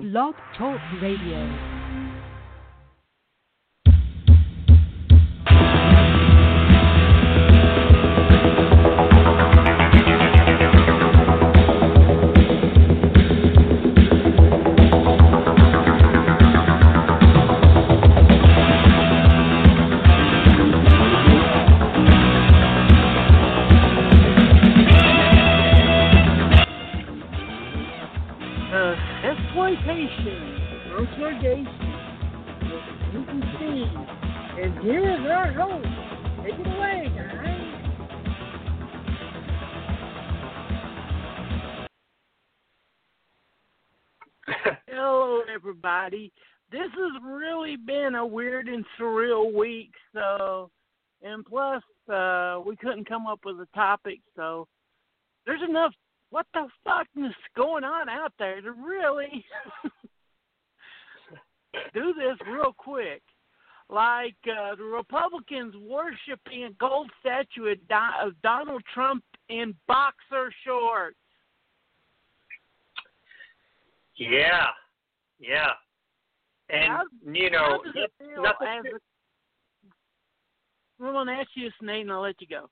Blog Talk Radio. Everybody. This has really been a weird and surreal week. So, and plus, uh, we couldn't come up with a topic. So, there's enough what the fuck is going on out there to really do this real quick. Like uh, the Republicans worshiping a gold statue of, Don- of Donald Trump in boxer shorts. Yeah, yeah, and How- you know, does it feel nothing. as a, I'm going to ask you this, Nate, and I'll let you go.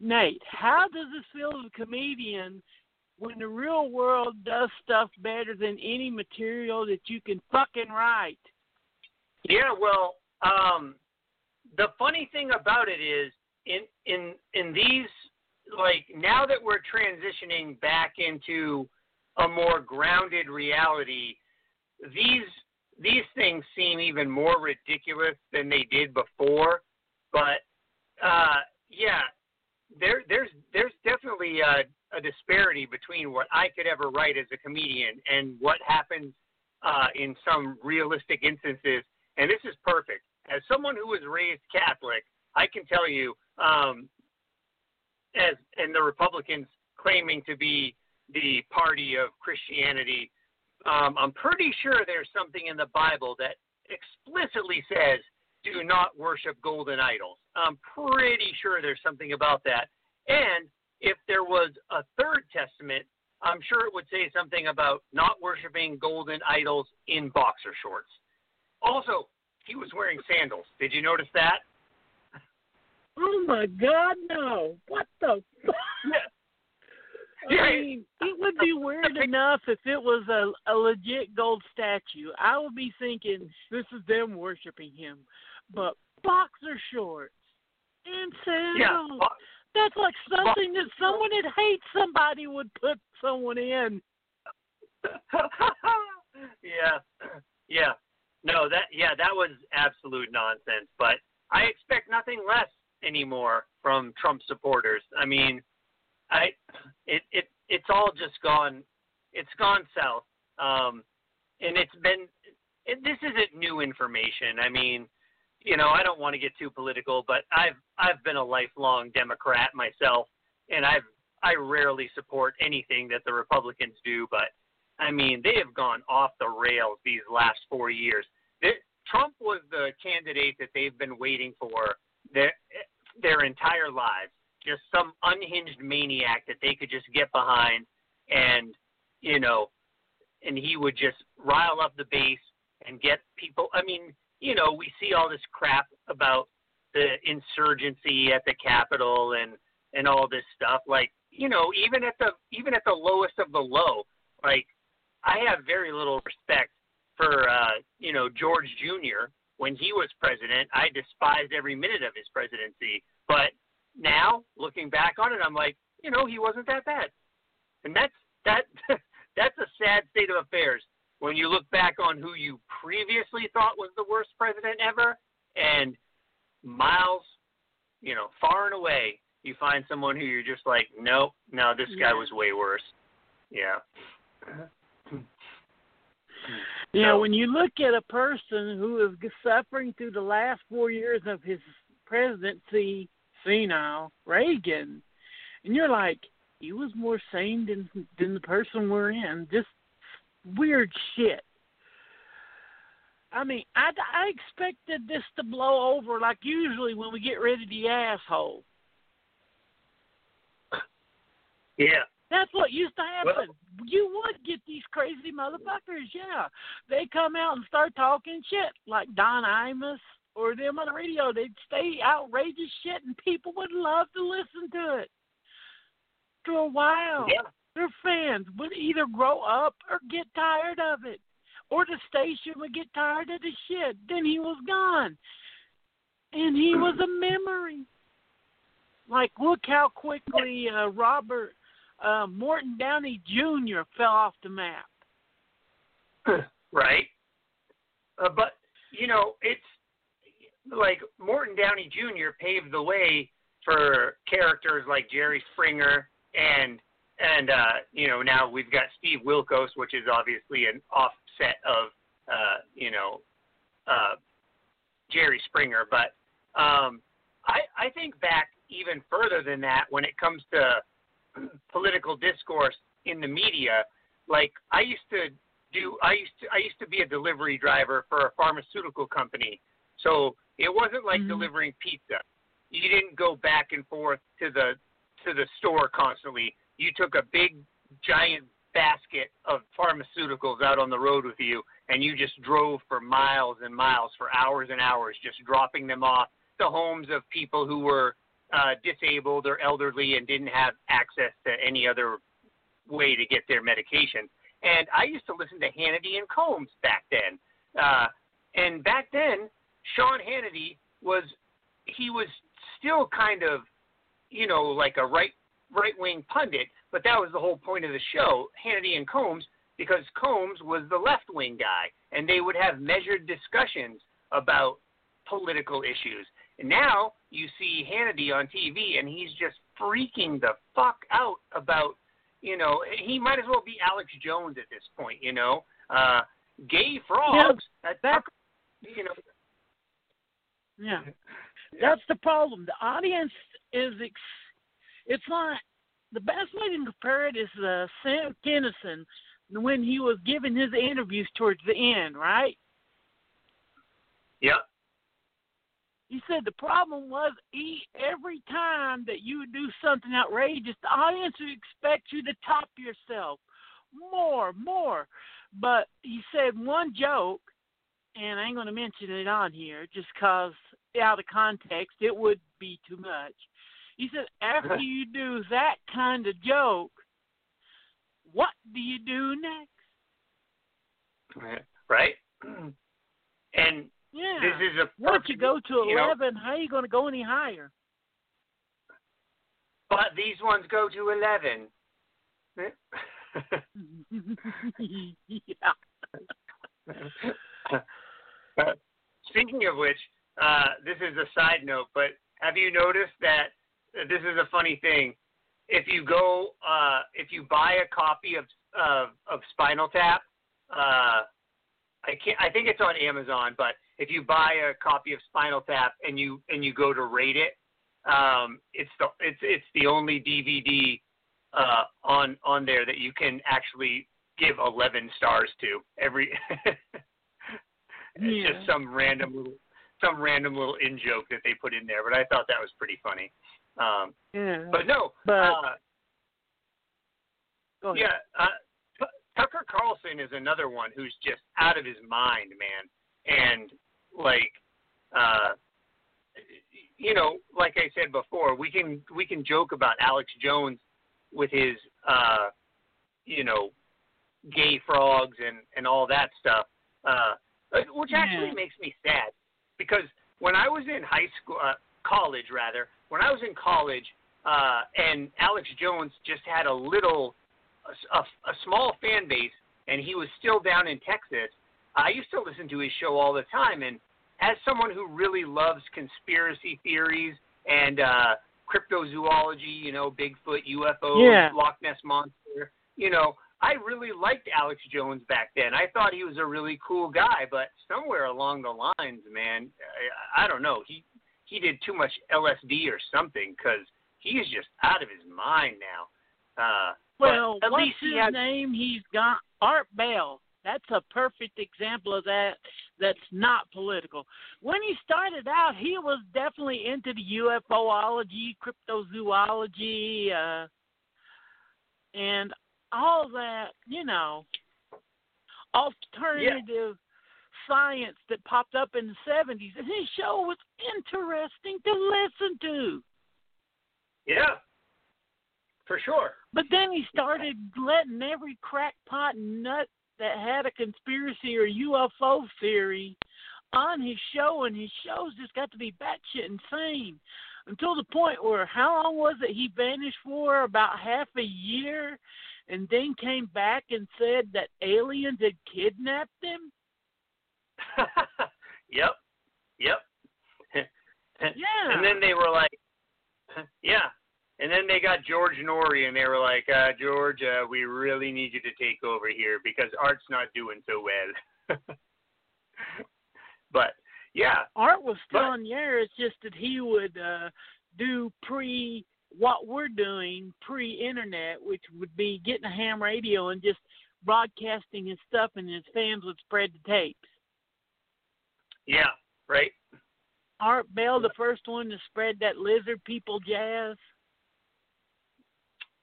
Nate, how does it feel as a comedian when the real world does stuff better than any material that you can fucking write? Yeah, well, um, the funny thing about it is, in in in these like now that we're transitioning back into a more grounded reality, these these things seem even more ridiculous than they did before. But uh, yeah, there there's there's definitely a, a disparity between what I could ever write as a comedian and what happens uh, in some realistic instances. And this is perfect. As someone who was raised Catholic, I can tell you, um, as and the Republicans claiming to be the party of Christianity, um, I'm pretty sure there's something in the Bible that explicitly says do not worship golden idols. I'm pretty sure there's something about that. And if there was a third testament, I'm sure it would say something about not worshiping golden idols in boxer shorts. Also, he was wearing sandals. Did you notice that? Oh my God, no! What the? Fuck? I mean, it would be weird enough if it was a a legit gold statue. I would be thinking this is them worshiping him, but boxer shorts and Yeah. sandals. That's like something that someone that hates somebody would put someone in. yeah. Yeah. No, that yeah, that was absolute nonsense, but I expect nothing less anymore from Trump supporters. I mean, I it it it's all just gone it's gone south. Um and it's been it, this isn't new information. I mean, you know, I don't want to get too political, but I've I've been a lifelong Democrat myself, and I've I rarely support anything that the Republicans do, but I mean, they have gone off the rails these last four years. They, Trump was the candidate that they've been waiting for their their entire lives. Just some unhinged maniac that they could just get behind, and you know, and he would just rile up the base and get people. I mean, you know, we see all this crap about the insurgency at the Capitol and and all this stuff. Like, you know, even at the even at the lowest of the low, like I have very little respect for uh, you know, George Jr. When he was president, I despised every minute of his presidency. But now, looking back on it, I'm like, you know, he wasn't that bad. And that's that that's a sad state of affairs when you look back on who you previously thought was the worst president ever and miles, you know, far and away, you find someone who you're just like, nope, no, this guy Yeah. was way worse. Yeah. Yeah, So- when you look at a person who is suffering through the last four years of his presidency, senile Reagan, and you're like, he was more sane than than the person we're in. Just weird shit. I mean, I, I expected this to blow over like usually when we get rid of the asshole. Yeah. That's what used to happen. Well, you would get these crazy motherfuckers, yeah. They come out and start talking shit like Don Imus or them on the radio. They'd say outrageous shit and people would love to listen to it. For a while. Yeah. Their fans would either grow up or get tired of it. Or the station would get tired of the shit. Then he was gone. And he was a memory. Like, look how quickly uh, Robert uh, Morton Downey Jr. fell off the map. right. Uh, but you know, it's like Morton Downey Jr. paved the way for characters like Jerry Springer and and uh, you know now we've got Steve Wilkos, which is obviously an offset of uh, you know uh, Jerry Springer. But um, I I think back even further than that when it comes to political discourse in the media. Like I used to do, I used to I used to be a delivery driver for a pharmaceutical company, so it wasn't like mm-hmm. delivering pizza. You didn't go back and forth to the to the store constantly. You took a big giant basket of pharmaceuticals out on the road with you and you just drove for miles and miles for hours and hours just dropping them off the homes of people who were uh, disabled or elderly and didn't have access to any other way to get their medication. And I used to listen to Hannity and Colmes back then. Uh, and back then, Sean Hannity was he was still kind of, you know, like a right right wing pundit, but that was the whole point of the show, Hannity and Colmes, because Colmes was the left wing guy, and they would have measured discussions about political issues. And now you see Hannity on TV, and he's just freaking the fuck out about, you know, he might as well be Alex Jones at this point, you know, uh, gay frogs. Yeah, that, you know. Yeah, that's the problem. The audience is, ex- it's not the best way to compare it is uh, Sam Kinison when he was giving his interviews towards the end, right? Yep. He said the problem was he, every time that you do something outrageous, the audience would expect you to top yourself more, more. But he said one joke, and I ain't going to mention it on here just because out of context it would be too much. He said after you do that kind of joke, what do you do next? Right. And yeah. This is a Once you go to you eleven, know, how are you going to go any higher? But these ones go to eleven. yeah. Speaking of which, uh, this is a side note, but have you noticed that this is a funny thing? If you go, uh, if you buy a copy of of, of Spinal Tap, uh, I can't. I think it's on Amazon, but if you buy a copy of Spinal Tap and you and you go to rate it, um, it's the it's it's the only DVD uh, on on there that you can actually give 11 stars to. Every it's yeah. just some random little some random little in joke that they put in there, but I thought that was pretty funny. Um, yeah. but no, But uh, go ahead. yeah, uh, Tucker Carlson is another one who's just out of his mind, man. And like, uh, you know, like I said before, we can we can joke about Alex Jones with his, uh, you know, gay frogs and and all that stuff, uh, which actually Yeah. makes me sad because when I was in high school, uh, college rather, when I was in college, uh, and Alex Jones just had a little a, a small fan base, and he was still down in Texas. I used to listen to his show all the time, and as someone who really loves conspiracy theories and uh, cryptozoology, you know, Bigfoot, UFOs, Yeah. Loch Ness monster, you know, I really liked Alex Jones back then. I thought he was a really cool guy, but somewhere along the lines, man, I, I don't know, he he did too much LSD or something because he is just out of his mind now. Uh, Well, at what's least he his had name? He's got Art Bell. That's a perfect example of that. That's not political. When he started out, he was definitely into the UFOology, cryptozoology, uh, and all that, you know, alternative science that popped up in the 70s, and his show was interesting to listen to. Yeah, for sure. But then he started letting every crackpot nut that had a conspiracy or UFO theory on his show, and his shows just got to be batshit insane until the point where how long was it he vanished for? About half a year, and then came back and said that aliens had kidnapped him. yep, yep. Yeah. And then they were like, yeah. And then they got George Noory, and they were like, uh, George, uh, we really need you to take over here because Art's not doing so well. but yeah, Art was still But- on the. It's just that he would uh, do pre what we're doing pre-internet, which would be getting a ham radio and just broadcasting his stuff, and his fans would spread the tapes. yeah, right. Art Bell, the first one to spread that lizard people jazz.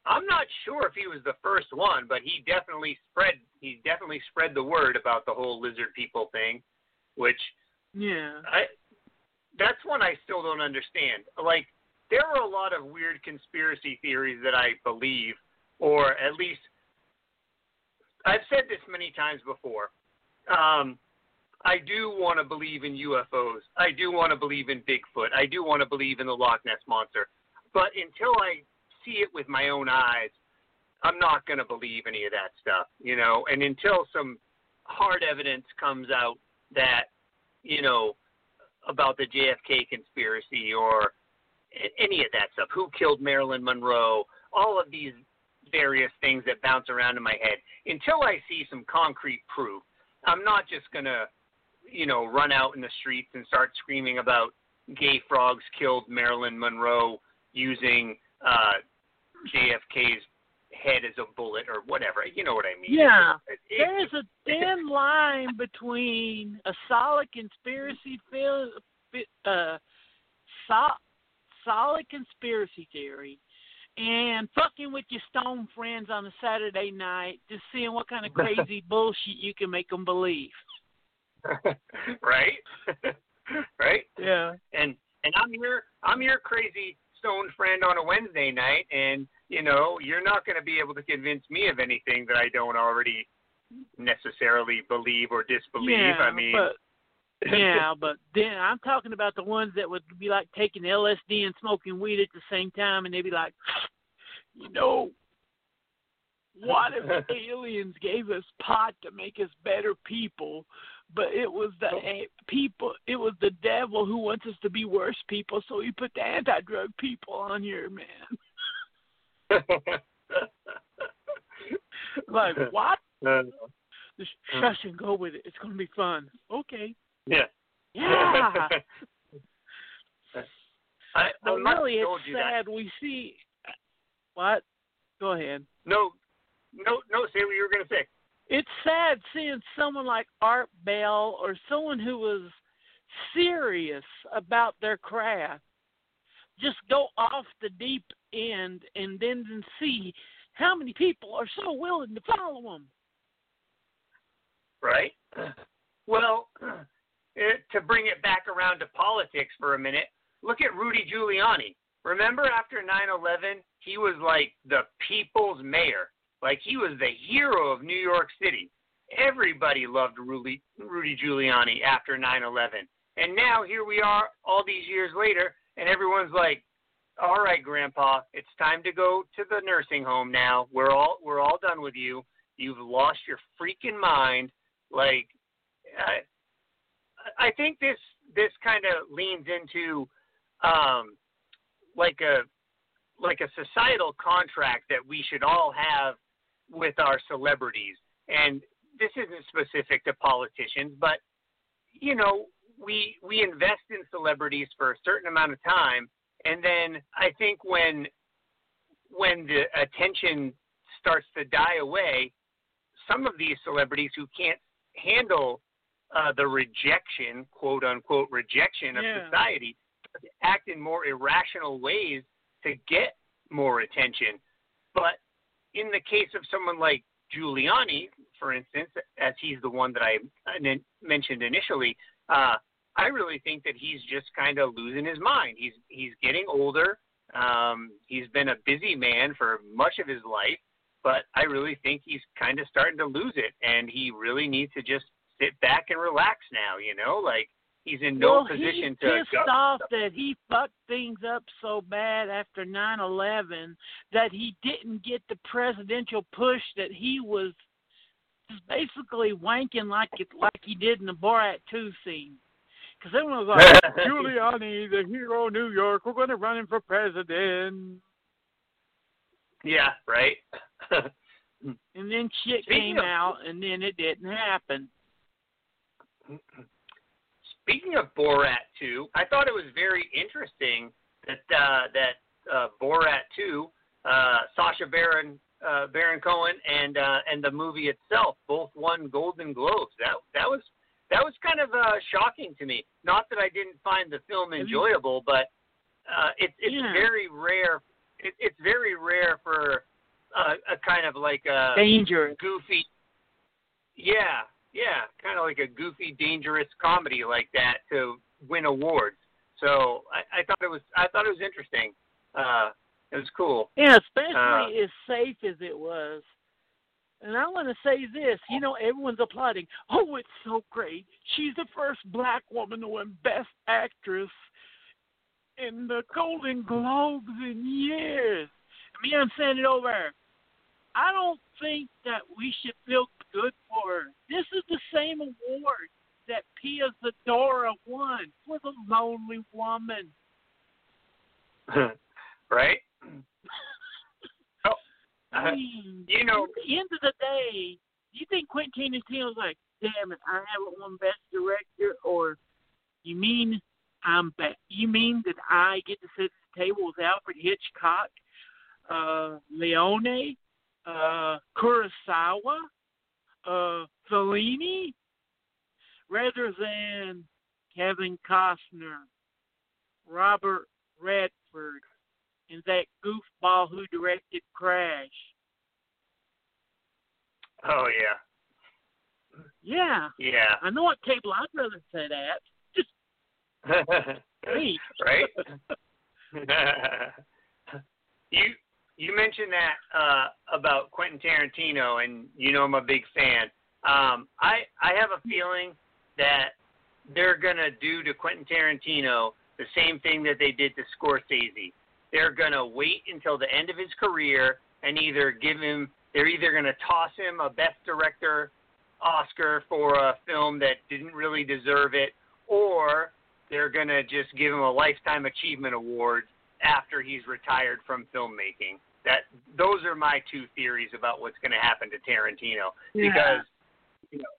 I'm not sure if he was the first one, but he definitely spread he definitely spread the word about the whole lizard people thing, which Yeah. I that's one I still don't understand. Like there are a lot of weird conspiracy theories that I believe, or at least I've said this many times before. Um, I do want to believe in UFOs. I do want to believe in Bigfoot. I do want to believe in the Loch Ness monster. But until I see it with my own eyes, I'm not going to believe any of that stuff, you know. And until some hard evidence comes out that, you know, about the JFK conspiracy or any of that stuff, who killed Marilyn Monroe, all of these various things that bounce around in my head, until I see some concrete proof, I'm not just going to, you know, run out in the streets and start screaming about gay frogs killed Marilyn Monroe using uh, JFK's head as a bullet or whatever. You know what I mean? Yeah. It- it- There's a thin line between a solid conspiracy feel, uh, so, solid conspiracy theory and fucking with your stone friends on a Saturday night, just seeing what kind of crazy bullshit you can make them believe. right? right? Yeah. And and I'm your I'm your crazy stone friend on a Wednesday night and you know, you're not going to be able to convince me of anything that I don't already necessarily believe or disbelieve. yeah, I mean, but yeah, but then I'm talking about the ones that would be like taking LSD and smoking weed at the same time, and they'd be like, you know, what if aliens gave us pot to make us better people, but it was the a- people, it was the devil who wants us to be worse people, so he put the anti-drug people on here, man. Like what? Uh, Just shush and go with it. It's gonna be fun. Okay. Yeah. Yeah. I, I'm not really, it's you that. sad. We see what? Go ahead. No, no, no. Say what you were going to say. It's sad seeing someone like Art Bell or someone who was serious about their craft just go off the deep end and then see how many people are so willing to follow them. right? Well, eh, to bring it back around to politics for a minute, look at Rudy Giuliani. Remember after 9/11, he was like the people's mayor. Like he was the hero of New York City. Everybody loved Rudy, Rudy Giuliani after 9/11. And now here we are all these years later and everyone's like, "All right, grandpa, it's time to go to the nursing home now. We're all we're all done with you. You've lost your freaking mind." Like I I think this this kind of leans into um like a like a societal contract that we should all have with our celebrities. And this isn't specific to politicians, but you know, we we invest in celebrities for a certain amount of time and then I think when when the attention starts to die away, some of these celebrities who can't handle uh, the rejection, quote unquote, rejection of Yeah. society, act in more irrational ways to get more attention. But in the case of someone like Giuliani, for instance, as he's the one that I mentioned initially, uh, I really think that he's just kind of losing his mind. He's he's getting older. Um, he's been a busy man for much of his life, but I really think he's kind of starting to lose it, and he really needs to just sit back and relax now. You know, like he's in no well, position he's to. pissed off that he fucked things up so bad after nine eleven that he didn't get the presidential push that he was just basically wanking like it like he did in the Borat two scene. Because everyone was like, Giuliani, the hero of New York, we're going to run him for president. Yeah, right. and then shit Speaking came of- out, and then it didn't happen. Speaking of Borat 2, I thought it was very interesting that uh, that uh, Borat 2, uh, Sacha Baron uh, Baron Cohen and uh, and the movie itself both won Golden Globes. That that was that was kind of uh, shocking to me. Not that I didn't find the film enjoyable, but uh, it, it's Yeah. very rare. It, it's very rare for uh, a kind of like a Dangerous. goofy. Yeah, yeah, kind of like a goofy, dangerous comedy like that to win awards. So I, I thought it was I thought it was interesting. Uh, it was cool. Yeah, especially Uh, as safe as it was. And I want to say this, you know, everyone's applauding. Oh, it's so great. She's the first black woman to win Best Actress in the Golden Globes in years. I mean, I'm saying it over. I don't think that we should feel good for her. This is the same award that Pia Zadora won for the lonely woman. right? Oh, I uh, mean, you know- at the end of the day, you think Quentin Tarantino's like, damn it, I haven't won Best Director, or you mean I'm ba- You mean that I get to sit at the table with Alfred Hitchcock, uh, Leone, uh, Kurosawa, uh, Fellini, rather than Kevin Costner, Robert Redford, and that goofball who directed Crash. oh yeah, Yeah, yeah. I know what cable I'd rather sit at. Just right? you you mentioned that uh, about Quentin Tarantino, and you know I'm a big fan. Um, I I have a feeling that they're gonna do to Quentin Tarantino the same thing that they did to Scorsese. They're gonna wait until the end of his career and either give him. They're either gonna toss him a Best Director Oscar for a film that didn't really deserve it, or they're gonna just give him a lifetime achievement award after he's retired from filmmaking. That those are my two theories about what's going to happen to Tarantino because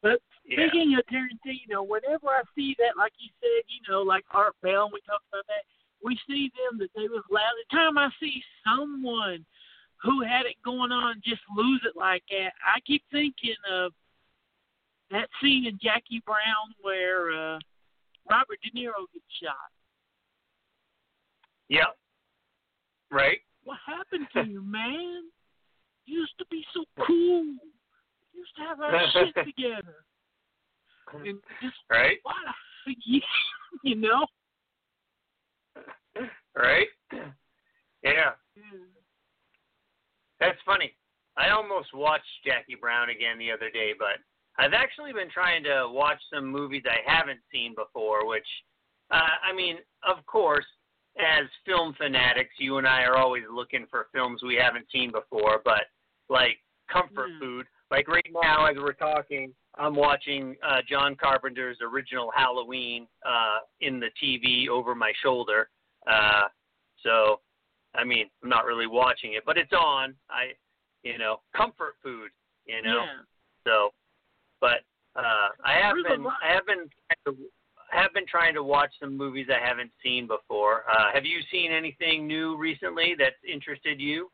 But yeah, speaking of Tarantino, whenever I see that, like you said, you know, like Art Bell, we talked about that. We see them that they was loud. The time I see someone who had it going on just lose it like that, I keep thinking of that scene in Jackie Brown where uh Robert De Niro gets shot. yep, right, What happened to you, man? You used to be so cool. You used to have our shit together. And just right, what a you know? right, yeah. That's funny. I almost watched Jackie Brown again the other day, but I've actually been trying to watch some movies I haven't seen before, which, uh, I mean, of course, as film fanatics, you and I are always looking for films we haven't seen before, but like comfort Hmm. food. Like right now, as we're talking, I'm watching uh, John Carpenter's original Halloween uh, in the TV over my shoulder. Uh, so, I mean, I'm not really watching it, but it's on. I, you know, comfort food. You know, Yeah. so, but uh, I have There's been I have been have been trying to watch some movies I haven't seen before. Uh, have you seen anything new recently that's interested you?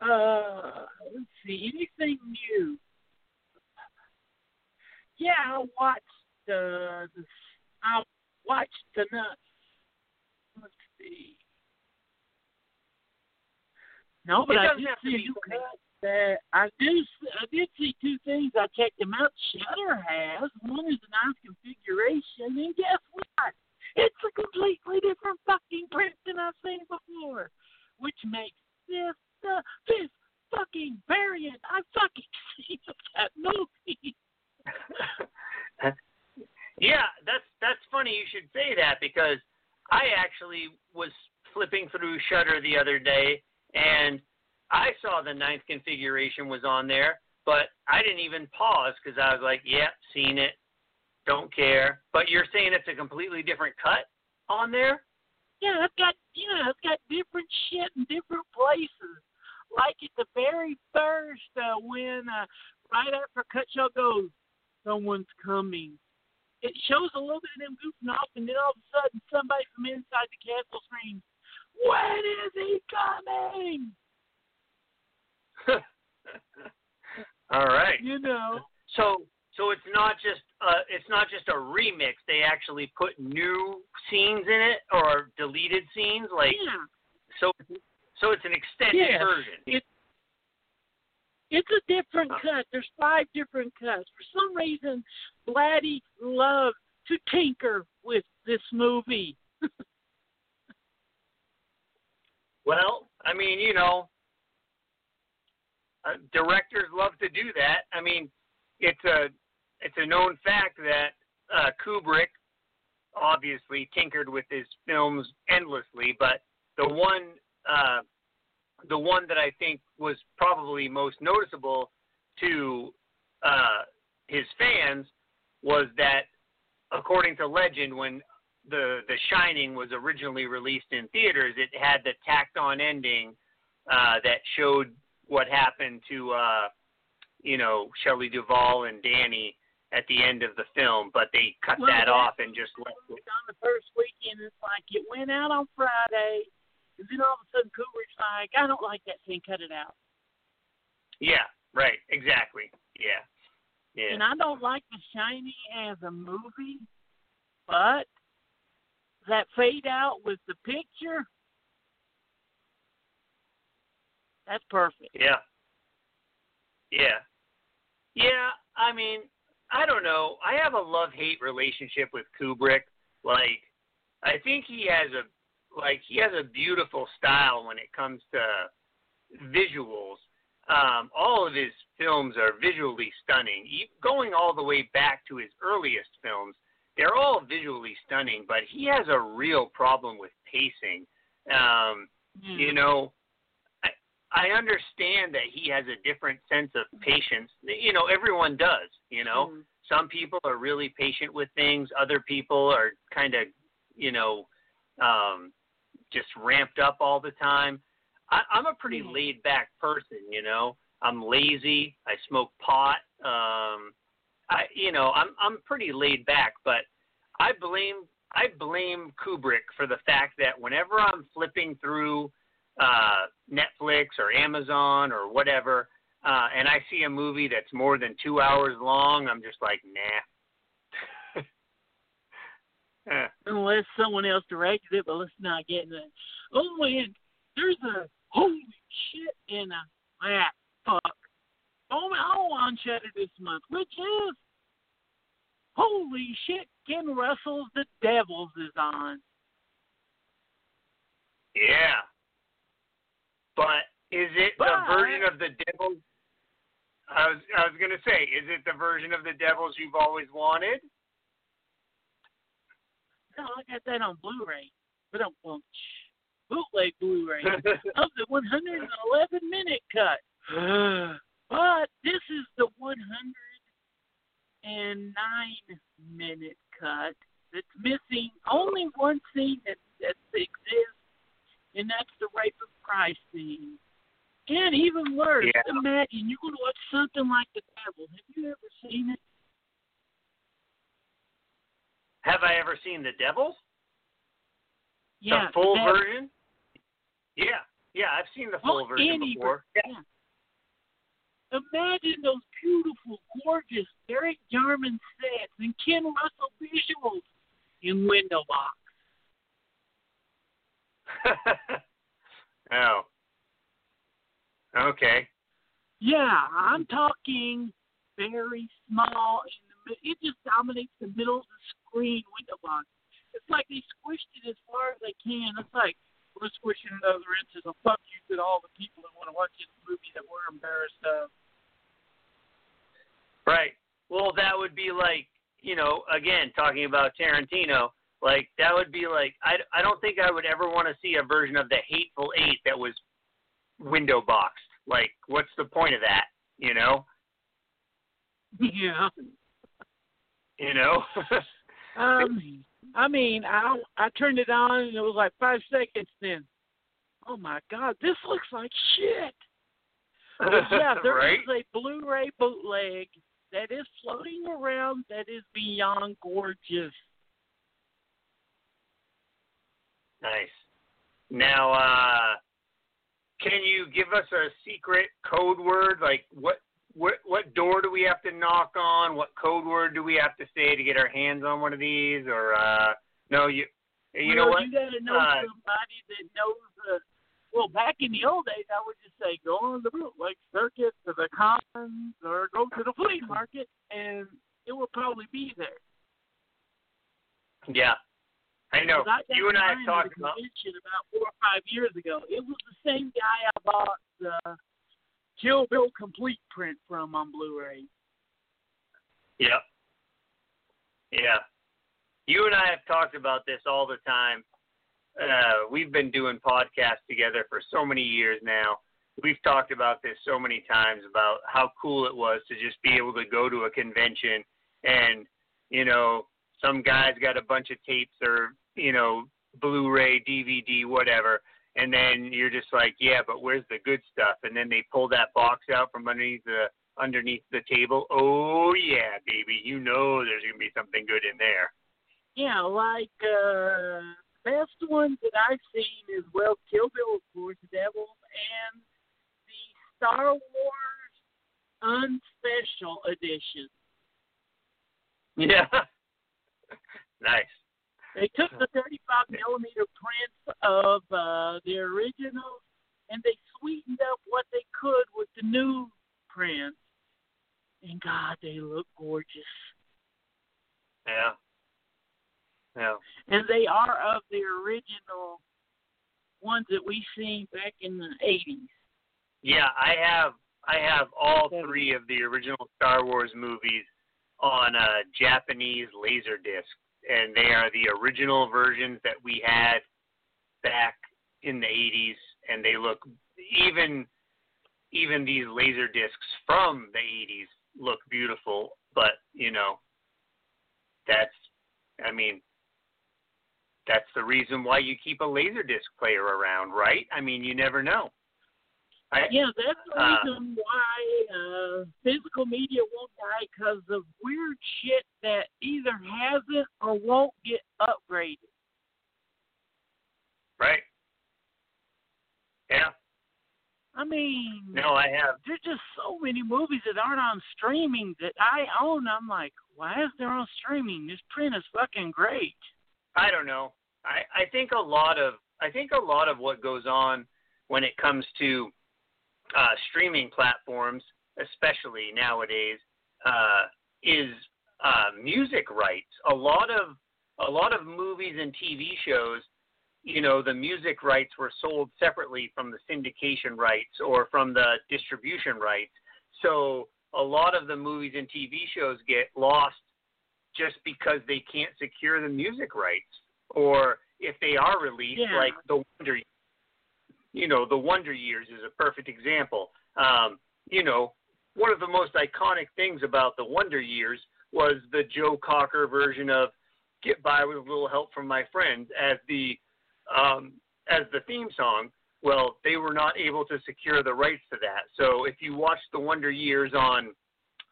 Uh, let's see, anything new? Yeah, I watched uh, the. I watched the nuts. Let's see. No, but It I doesn't did have to see a be new cut that I do. I did see two things. I checked them out. Shudder has one is a ninth configuration, and guess what? It's a completely different fucking print than I've seen before, which makes this uh, this fucking variant I fucking see of that movie. yeah, that's that's funny you should say that because I actually was flipping through Shudder the other day and I saw the ninth configuration was on there, but I didn't even pause because I was like, "Yeah, seen it, don't care." But you're saying it's a completely different cut on there? Yeah, it's got yeah, it's got different shit in different places. Like at the very first, uh, when uh, right after Cutshaw goes, "Someone's coming." It shows a little bit of them goofing off, and then all of a sudden, somebody from inside the castle screams, "When is he coming?" All right. You know. So so it's not just uh it's not just a remix. They actually put new scenes in it or deleted scenes like Yeah. so so it's an extended Yeah. version. It it's a different cut. There's five different cuts. For some reason, Blatty loved to tinker with this movie. Well, I mean, you know, uh, directors love to do that. I mean, it's a it's a known fact that uh, Kubrick obviously tinkered with his films endlessly, but the one uh, the one that I think was probably most noticeable to uh, his fans was that, according to legend, when the The Shining was originally released in theaters, it had the tacked on ending uh, that showed what happened to uh, you know Shelley Duvall and Danny at the end of the film, but they cut Well, that off and just left it. on the first weekend, it's like it went out on Friday, and then all of a sudden Kubrick's like, I don't like that scene, cut it out. Yeah, right, exactly. Yeah, yeah. And I don't like The Shining as a movie, but that fade out with the picture, that's perfect. Yeah. Yeah. Yeah, I mean, I don't know. I have a love hate relationship with Kubrick. Like I think he has a like he has a beautiful style when it comes to visuals. Um, all of his films are visually stunning. Going all the way back to his earliest films, they're all visually stunning, but he has a real problem with pacing. Um, Hmm. you know, I understand that he has a different sense of patience. You know, everyone does. You know, Hmm. some people are really patient with things. Other people are kind of, you know, um, just ramped up all the time. I, I'm a pretty Mhm. laid back person. You know, I'm lazy. I smoke pot. Um, I, you know, I'm I'm pretty laid back, but I blame I blame Kubrick for the fact that whenever I'm flipping through uh, Netflix or Amazon or whatever, uh, and I see a movie that's more than two hours long, I'm just like, nah. Eh, unless someone else directed it, but let's not get into that. Oh man, there's a holy shit in a ah fuck. Oh man, oh on Shudder this month, which is holy shit. Ken Russell's The Devils is on. yeah. But is it the version of the Devils? I was I was gonna say, is it the version of the Devils you've always wanted? No, I got that on Blu-ray, but I'm well, bootleg Blu-ray of the 111 minute cut. But this is the 109 minute cut that's missing only one scene that, that exists, and that's the rape of Christ scene. And even worse, Yeah. imagine you're going to watch something like The Devil. Have you ever seen it? Have I ever seen the Devils? Yeah, the full Devil. version? Yeah, yeah, I've seen the full Well, version before. ver- Imagine those beautiful, gorgeous Derek Jarman sets and Ken Russell visuals in Window Box. oh, Okay. Yeah, I'm talking very small. In the, it just dominates the middle of the screen window box. It's like they squished it as far as they can. It's like we're squishing those inches of fuck you to all the people that want to watch this movie that we're embarrassed of. Right. Well, that would be like, you know, again, talking about Tarantino, like that would be like I I don't think I would ever want to see a version of the Hateful Eight that was window boxed. Like, what's the point of that? You know? yeah. You know? Um, I mean, I I turned it on and it was like five seconds. Then, oh my god, this looks like shit. But yeah, there is right? a Blu-ray bootleg that is floating around that is beyond gorgeous. Nice. Now, uh can you give us a secret code word? Like what what what door do we have to knock on? What code word do we have to say to get our hands on one of these? Or uh no, you you know well, what? You gotta know Uh, somebody that knows the. Well, back in the old days, I would just say go on the like circuit to the commons or go to the flea market, and it will probably be there. Yeah. I know. I You and I have talked about convention about four or five years ago. It was the same guy I bought the Kill Bill complete print from on Blu-ray. Yep. Yeah. You and I have talked about this all the time. Uh, we've been doing podcasts together for so many years now. We've talked about this so many times about how cool it was to just be able to go to a convention and, you know, some guy's got a bunch of tapes or, you know, Blu-ray, DVD, whatever, and then you're just like, yeah, but where's the good stuff? And then they pull that box out from underneath the underneath the table. Oh yeah, baby, you know there's gonna be something good in there. Yeah, like uh best ones that I've seen is well Kill Bill of course, Devils and the Star Wars Unspecial Edition. Yeah. nice. They took the 35 millimeter prints of uh, the originals and they sweetened up what they could with the new prints. And God, they look gorgeous. Yeah. Yeah. And they are of the original ones that we seen back in the 80s. Yeah, I have I have all three of the original Star Wars movies on a Japanese laser disc, and they are the original versions that we had back in the 80s, and they look even even these laser discs from the 80s look beautiful, but you know that's I mean that's the reason why you keep a laser disc player around, right? I mean, you never know. I, Yeah, that's the Uh, reason why uh, physical media won't die because of weird shit that either hasn't or won't get upgraded. Right. Yeah. I mean, No, I have. there's just so many movies that aren't on streaming that I own. I'm like, why is there on streaming? This print is fucking great. I don't know. I I think a lot of I think a lot of what goes on when it comes to uh, streaming platforms, especially nowadays, uh, is uh, music rights. A lot of a lot of movies and TV shows, you know, the music rights were sold separately from the syndication rights or from the distribution rights. So a lot of the movies and TV shows get lost just because they can't secure the music rights or if they are released Yeah. like the wonder you know the wonder years is a perfect example. Um you know one of the most iconic things about the wonder years was the joe cocker version of get by with a little help from my friends as the um as the theme song. Well they were not able to secure the rights to that. So if you watch the wonder years on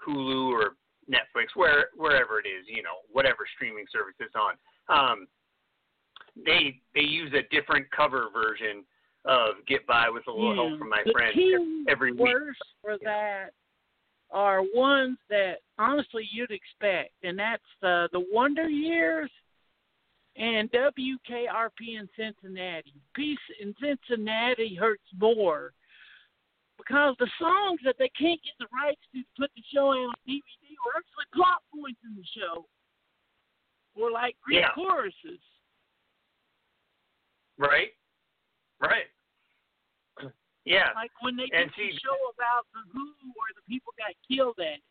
hulu or netflix where wherever it is you know whatever streaming service it's on um they they use a different cover version of Get By with a Little Yeah. Help from My the Friends every week. words for that are ones that honestly you'd expect, and that's uh, the Wonder Years and WKRP in Cincinnati. Peace in Cincinnati hurts more because the songs that they can't get the rights to put the show on DVD were actually plot points in the show, or like Greek Yeah. choruses. Right. Right. Yeah. Like when they did the show about the Who, where the people got killed at it.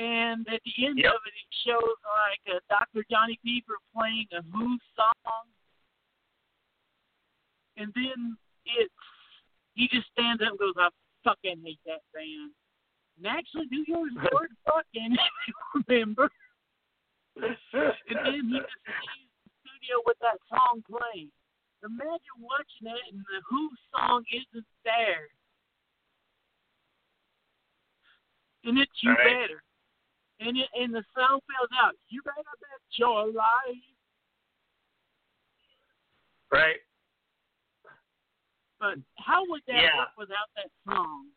And at the end Yep. of it, it shows like uh, Dr. Johnny Fever playing a Who song, and then it's he just stands up and goes, "I fucking hate that band." And actually, do yours word fucking if you remember. And then he just leaves the studio with that song playing. Imagine watching that and the Who song isn't there. And it's you Right. better. And it, and the song fills out. You better bet your life. right. But how would that Yeah. work without that song?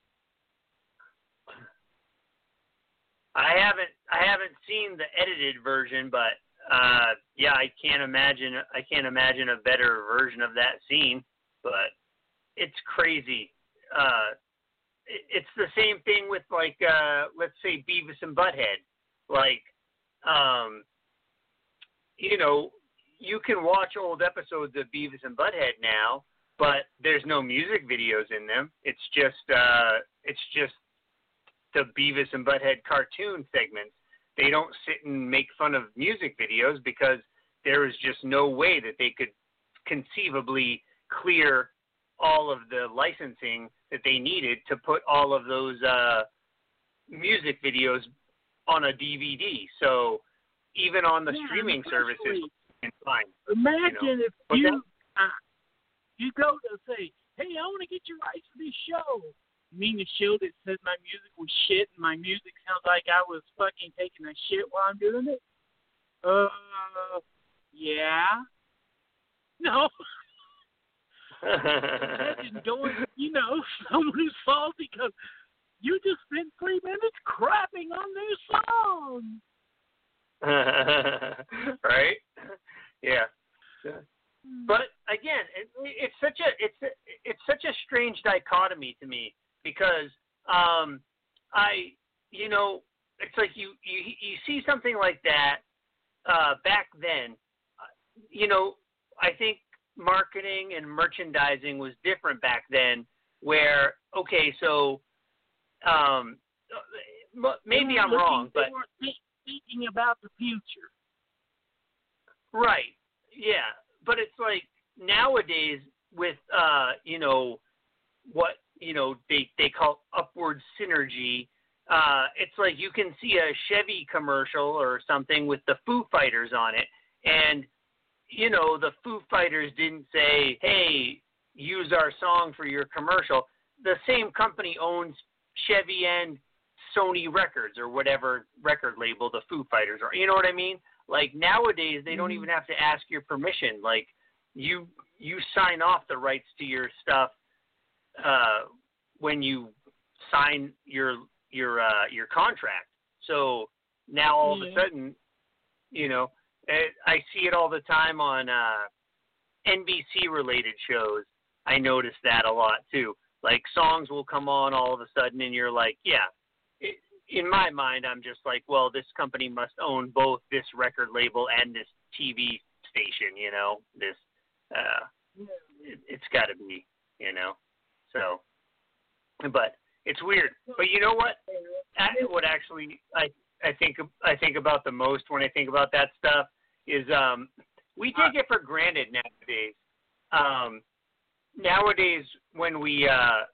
I haven't I haven't seen the edited version, but uh yeah, I can't imagine I can't imagine a better version of that scene, but it's crazy. Uh it- it's the same thing with like uh let's say Beavis and Butthead. Like um you know, you can watch old episodes of Beavis and Butthead now, but there's no music videos in them. It's just uh it's just the Beavis and Butthead cartoon segments. They don't sit and make fun of music videos because there is just no way that they could conceivably clear all of the licensing that they needed to put all of those uh, music videos on a DVD. So even on the Yeah, streaming services, fine. Imagine if you that? uh, you go to say, "Hey, I want to get your rights for this show." Mean the show that says my music was shit and my music sounds like I was fucking taking a shit while I'm doing it? Uh, yeah. No. Imagine going, you know, someone who's salty because you just spent three minutes crapping on their song. right? Yeah. But again, it, it's such a it's a, it's such a strange dichotomy to me because um, I you know it's like you you you see something like that uh, back then. uh, You know, I think marketing and merchandising was different back then. Where okay, so um, maybe I'm wrong, but thinking about the future. Right. Yeah. But it's like nowadays with uh, you know, what, you know, they they call upward synergy. Uh it's like you can see a Chevy commercial or something with the Foo Fighters on it and you know, the Foo Fighters didn't say, "Hey, use our song for your commercial." The same company owns Chevy and Sony Records or whatever record label the Foo Fighters are. You know what I mean? Like nowadays, they don't Mhm. even have to ask your permission. Like you you sign off the rights to your stuff uh, when you sign your your uh, your contract. So now all of a sudden, you know, I see it all the time on uh, NBC related shows. I notice that a lot too. Like songs will come on all of a sudden, and you're like, yeah. It, in my mind, I'm just like, well, this company must own both this record label and this TV station. You know, this. Uh, it, it's got to be, you know. So, but it's weird. But you know what? I, what actually I I think I think about the most when I think about that stuff is um we take it for granted nowadays. Um, nowadays when we uh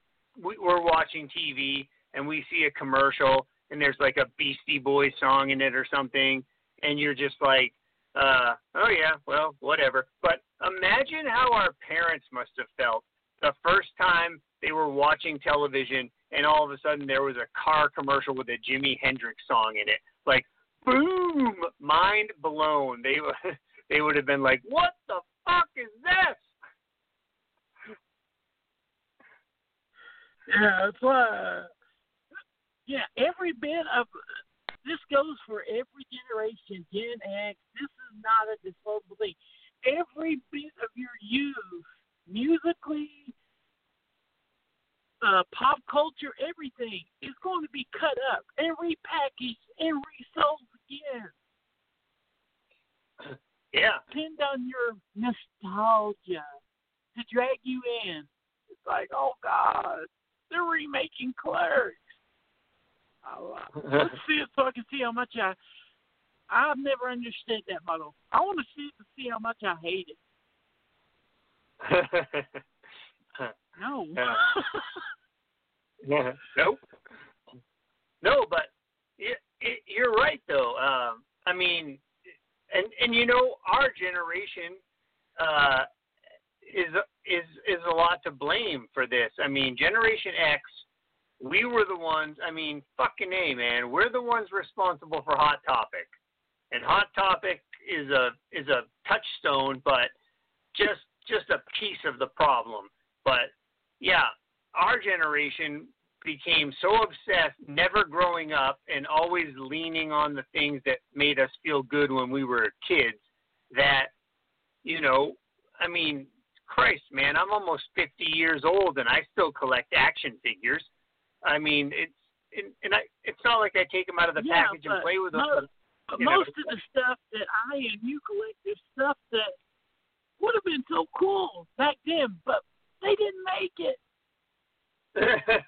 we, we're watching TV and we see a commercial and there's like a Beastie Boys song in it or something, and you're just like, uh, oh yeah, well, whatever. But imagine how our parents must have felt the first time they were watching television and all of a sudden there was a car commercial with a Jimi Hendrix song in it. Like, boom, mind blown. They they would have been like, what the fuck is this? Yeah, that's why. Uh, yeah, every bit of this goes for every generation, Gen X. This is not a disposable thing. Every bit of your youth, musically, uh, pop culture, everything is going to be cut up and repackaged and resold again. Yeah. Depend on your nostalgia to drag you in. It's like, oh God, they're remaking Clerks. Oh, let's see it so I can see how much I. I've never understood that model. I want to see it to see how much I hate it. No. Yeah. nope. No, but it, it, you're right though. Um, I mean, and and you know, our generation uh, is is is a lot to blame for this. I mean, Generation X, we were the ones. I mean, fucking a man, we're the ones responsible for Hot Topic, and Hot Topic is a is a touchstone, but just just a piece of the problem. But yeah, our generation became so obsessed, never growing up and always leaning on the things that made us feel good when we were kids, that, you know, I mean, Christ, man, I'm almost 50 years old and I still collect action figures. I mean, it's and, and I, it's not like I take them out of the Yeah, package and play with them. most, but know. most of the stuff that I and you collect is stuff that would have been so cool back then, but they didn't make it.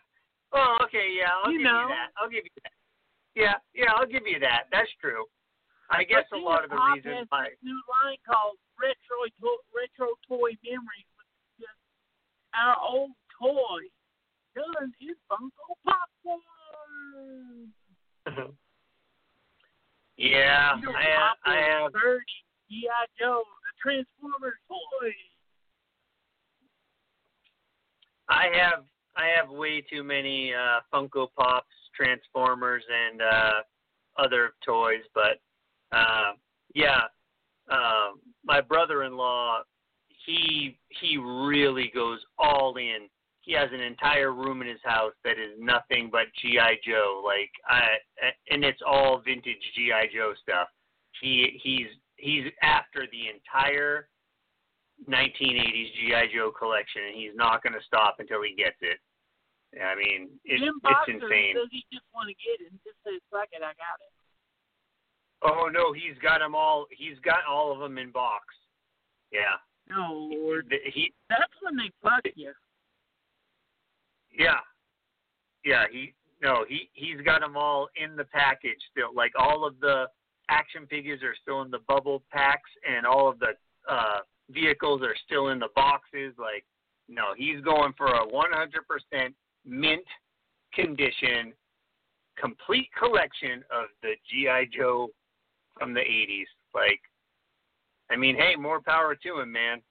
oh, okay, yeah, I'll You give know. you that. I'll give you that. Yeah, yeah, I'll give you that. That's true. I guess but a lot of the Pop reasons why. this new line called retro to- retro toy memories, which is just our old toy done in Funko popcorn. yeah, You know, I have, I Popcorn, have. Birdie, G.I. Joe, Transformers toy. I have I have way too many uh Funko Pops, Transformers and uh other toys, but uh yeah. Um my brother in law he he really goes all in. He has an entire room in his house that is nothing but GI Joe like I and it's all vintage GI Joe stuff. He he's he's after the entire 1980s GI Joe collection, and he's not going to stop until he gets it. I mean, it, Jim it's Boxer insane. says he just want to get it and just says, fuck it, I got it. Oh no, he's got them all. He's got all of them in box. Yeah, No, Lord. The- he. That's when they fuck you. Yeah, yeah. He no, he he's got them all in the package still. Like all of the action figures are still in the bubble packs, and all of the uh vehicles are still in the boxes. Like, no, he's going for a 100% mint condition, complete collection of the GI Joe from the 80s. Like, I mean, hey, more power to him, man.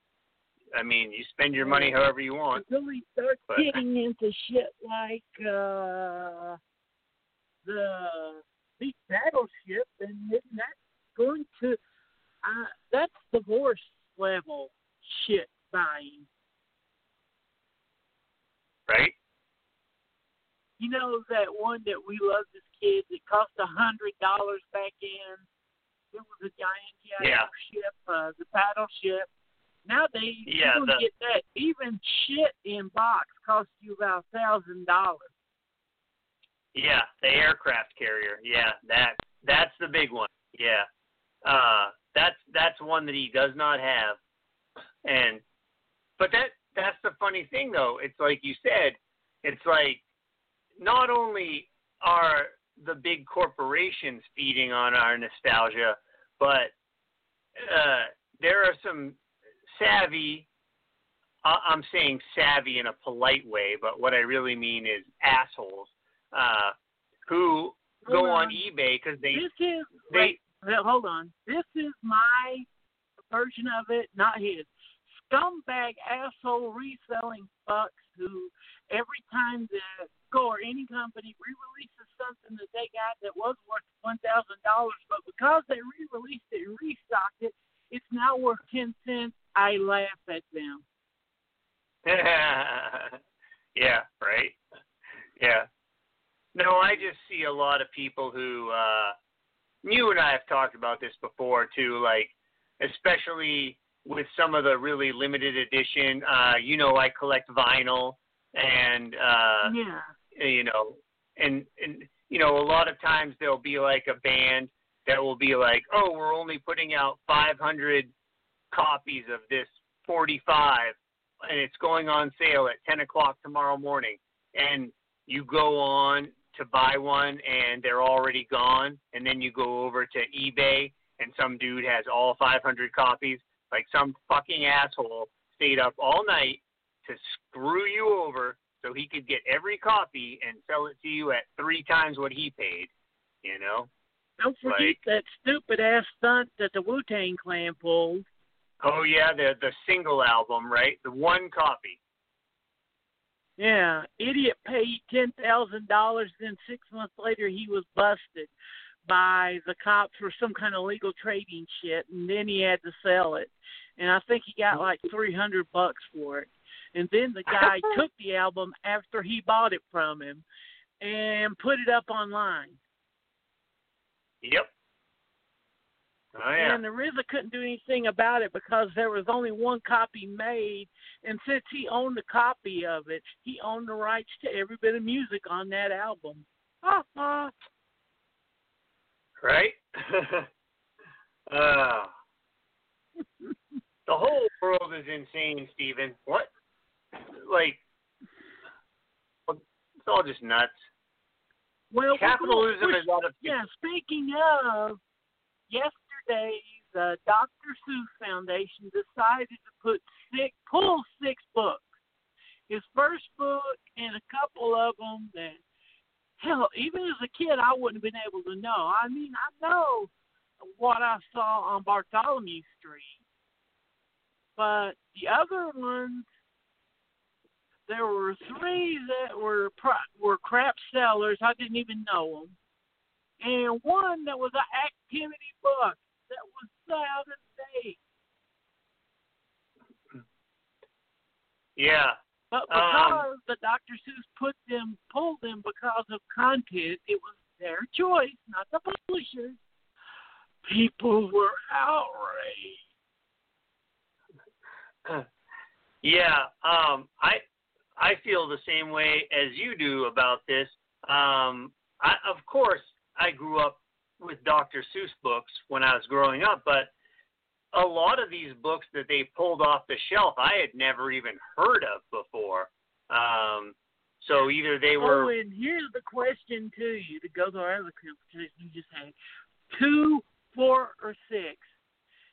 I mean, you spend your money however you want. Until he starts But- getting into shit like uh the big battleship, and then that's going to uh that's divorce level shit buying. Right? You know that one that we loved as kids? It cost a hundred dollars back in. It was a giant GI Yeah. ship, uh, the battleship. Nowadays, Yeah, you don't the- get that. Even shit in box costs you about a thousand dollars. Yeah, the aircraft carrier. Yeah, that that's the big one. Yeah. Uh that's that's one that he does not have. And but that that's the funny thing though. It's like you said, it's like not only are the big corporations feeding on our nostalgia, but uh there are some savvy I'm saying savvy in a polite way, but what I really mean is assholes uh, who go on on. eBay because they this is they wait, hold on. This is my version of it, not his. Scumbag asshole reselling fucks who every time the or any company re-releases something that they got that was worth one thousand dollars, but because they re-released it and restocked it, it's now worth ten cents. I laugh at them. yeah, right. Yeah. No, I just see a lot of people who uh you and I have talked about this before too, like especially with some of the really limited edition, uh, you know, I collect vinyl and uh, yeah, you know, and and you know, a lot of times there'll be like a band that will be like, oh, we're only putting out 500 copies of this 45, and it's going on sale at 10 o'clock tomorrow morning, and you go on to buy one and they're already gone, and then you go over to eBay and some dude has all 500 copies. Like some fucking asshole stayed up all night to screw you over so he could get every copy and sell it to you at three times what he paid. You know? Don't forget Like- that stupid ass stunt that the Wu Tang Clan pulled. Oh yeah, the the single album, right? The one copy. Yeah, idiot paid ten thousand dollars. Then six months later, he was busted by the cops for some kind of legal trading shit, and then he had to sell it. And I think he got like three hundred bucks for it. And then the guy took the album after he bought it from him and put it up online. Yep. Oh yeah. And the RZA couldn't do anything about it because there was only one copy made, and since he owned a copy of it, he owned the rights to every bit of music on that album. Ha ha. right? uh, the whole world is insane, Steven. What? Like, it's all just nuts. Well, Capitalism is out of Yeah, speaking of, yesterday the uh, Dr. Seuss Foundation decided to put six, pull six books. His first book and a couple of them that, hell, even as a kid, I wouldn't have been able to know. I mean, I know what I saw on Bartholomew Street, but the other ones, there were three that were were crap sellers. I didn't even know them and one that was an activity book that was out of date. yeah. But Um, because the Dr. Seuss put them, pulled them because of content, it was their choice, not the publisher. People were outraged. Yeah, um, I I feel the same way as you do about this. Um, I, of course, I grew up with Dr. Seuss books when I was growing up, but a lot of these books that they pulled off the shelf, I had never even heard of before. Um, so either they were Oh, and here's the question to you to go to our other conversation you just had: two, four, or six?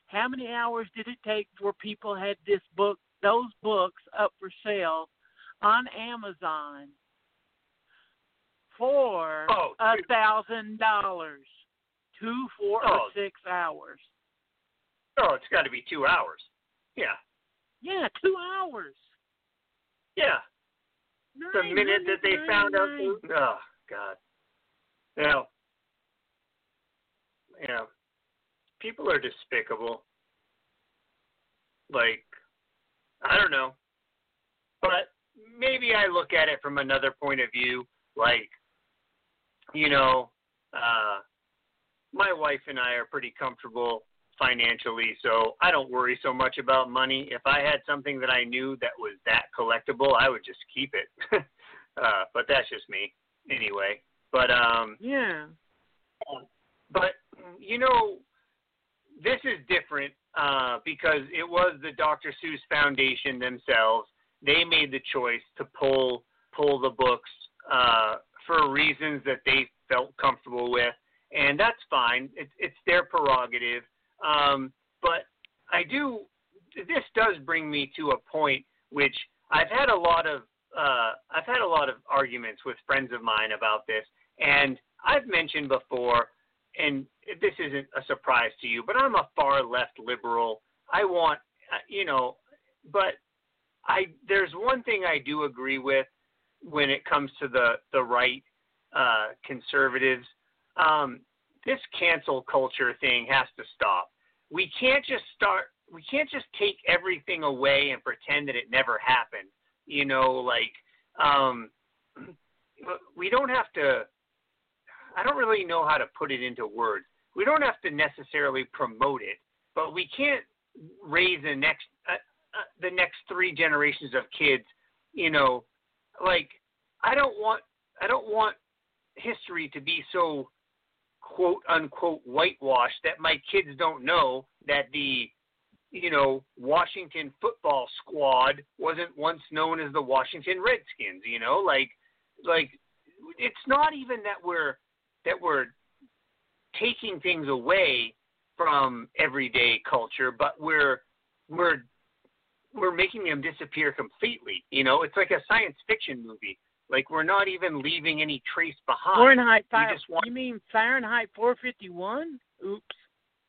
How many hours did it take for people had this book, those books, up for sale on Amazon for Oh, a thousand dollars? Two, four, Oh. or six hours? oh, it's got to be two hours. Yeah, Yeah, two hours. yeah. The minute that they found out, $999. oh God, yeah, yeah. People are despicable. Like, I don't know, but maybe I look at it from another point of view. Like, you know, uh, my wife and I are pretty comfortable financially, so I don't worry so much about money. If I had something that I knew that was that collectible, I would just keep it. uh, but that's just me, anyway. But um, Yeah. but you know, this is different uh, because it was the Dr. Seuss Foundation themselves. They made the choice to pull pull the books uh, for reasons that they felt comfortable with, and that's fine. It's it's their prerogative. Um, but I do. This does bring me to a point which I've had a lot of uh, I've had a lot of arguments with friends of mine about this, and I've mentioned before, and this isn't a surprise to you, but I'm a far left liberal. I want, uh, you know, but I there's one thing I do agree with when it comes to the the right uh, conservatives. Um, this cancel culture thing has to stop. We can't just start. We can't just take everything away and pretend that it never happened. You know, like um, we don't have to. I don't really know how to put it into words. We don't have to necessarily promote it, but we can't raise the next uh, uh, the next three generations of kids, you know, like I don't want I don't want history to be so quote unquote whitewash that my kids don't know that the you know Washington football squad wasn't once known as the Washington Redskins you know? Like like it's not even that we're that we're taking things away from everyday culture but we're we're we're making them disappear completely you know? It's like a science fiction movie like we're not even leaving any trace behind. Fahrenheit five. want- You mean Fahrenheit 451? Oops.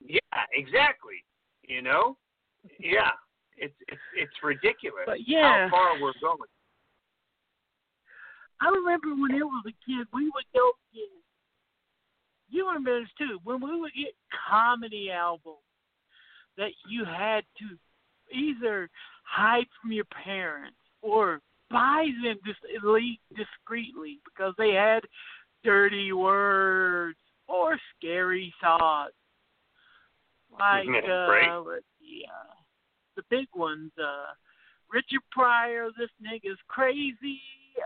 Yeah, exactly. You know? Yeah. It's it's it's ridiculous But yeah. how far we're going. I remember when I was a kid, we would go get. You remember this too. When we would get comedy albums that you had to either hide from your parents or buy them just elite discreetly because they had dirty words or scary thoughts. Like uh Right. let's see, uh, the big ones, uh Richard Pryor, this nigga's crazy,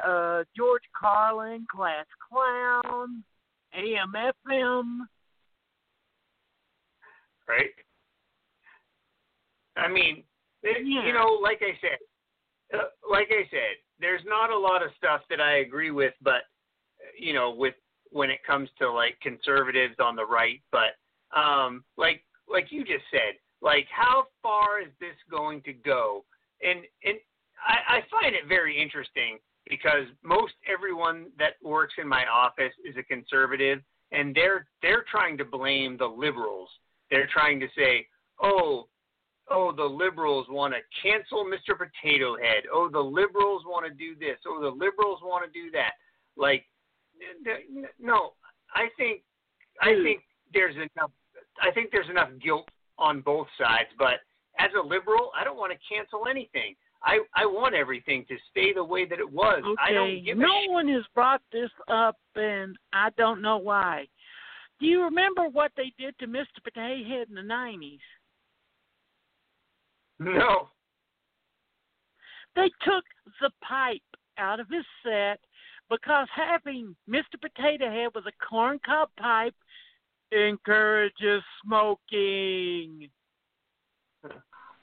uh George Carlin, class clown, AM FM. right? I mean, it, Yeah. you know, like I said, uh, like I said, there's not a lot of stuff that I agree with, but you know, with when it comes to like conservatives on the right, but um, like like you just said, like how far is this going to go? And and I, I find it very interesting because most everyone that works in my office is a conservative, and they're they're trying to blame the liberals. They're trying to say, oh, oh, the liberals want to cancel Mr. Potato Head. Oh, the liberals want to do this. Oh, the liberals want to do that. Like, no, I think I think there's enough. I think there's enough guilt on both sides. But as a liberal, I don't want to cancel anything. I I want everything to stay the way that it was. I Okay, don't give no shit. one has brought this up, and I don't know why. Do you remember what they did to Mr. Potato Head in the nineties? No. They took the pipe out of his set because having Mr. Potato Head with a corncob pipe encourages smoking.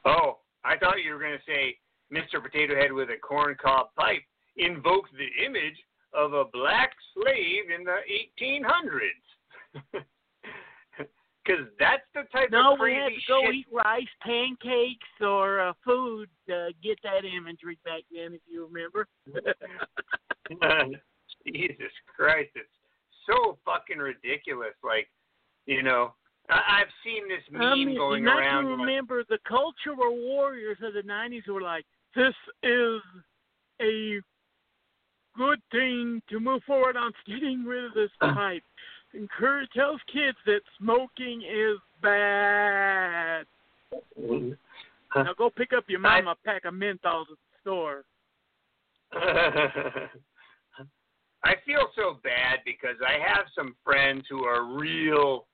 Oh, I thought you were going to say Mr. Potato Head with a corncob pipe invokes the image of a black slave in the 1800s. Because that's the type No, of we had to go shit. eat rice, pancakes, or uh, food to get that imagery back then, if you remember. Jesus Christ, it's so fucking ridiculous. Like, you know, I- I've seen this meme I mean, going not around. like- remember the cultural warriors of the '90s were like, "This is a good thing to move forward on getting rid of this pipe." Encourage tells kids that smoking is bad. Mm-hmm. Now go pick up your mama a pack of menthols at the store. I feel so bad because I have some friends who are real,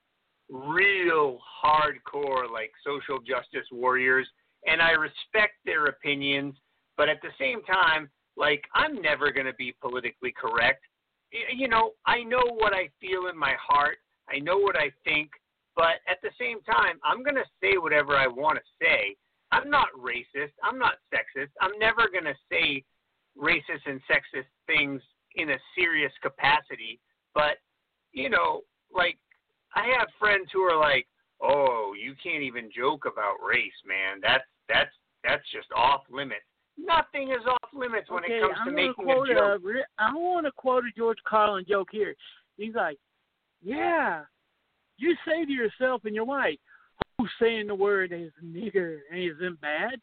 real hardcore, like social justice warriors, and I respect their opinions, but at the same time, like, I'm never going to be politically correct. You know, I know what I feel in my heart, I know what I think, but at the same time, I'm going to say whatever I want to say. I'm not racist. I'm not sexist. I'm never going to say racist and sexist things in a serious capacity. But, you know, like, I have friends who are like, oh, you can't even joke about race, man. That's, that's, that's just off limits. Nothing is off limits when okay, it comes I'm to gonna making quote a joke. re- I want to quote a George Carlin joke here. He's like, "Yeah, you say to yourself and your wife, who's saying the word is nigger and isn't bad?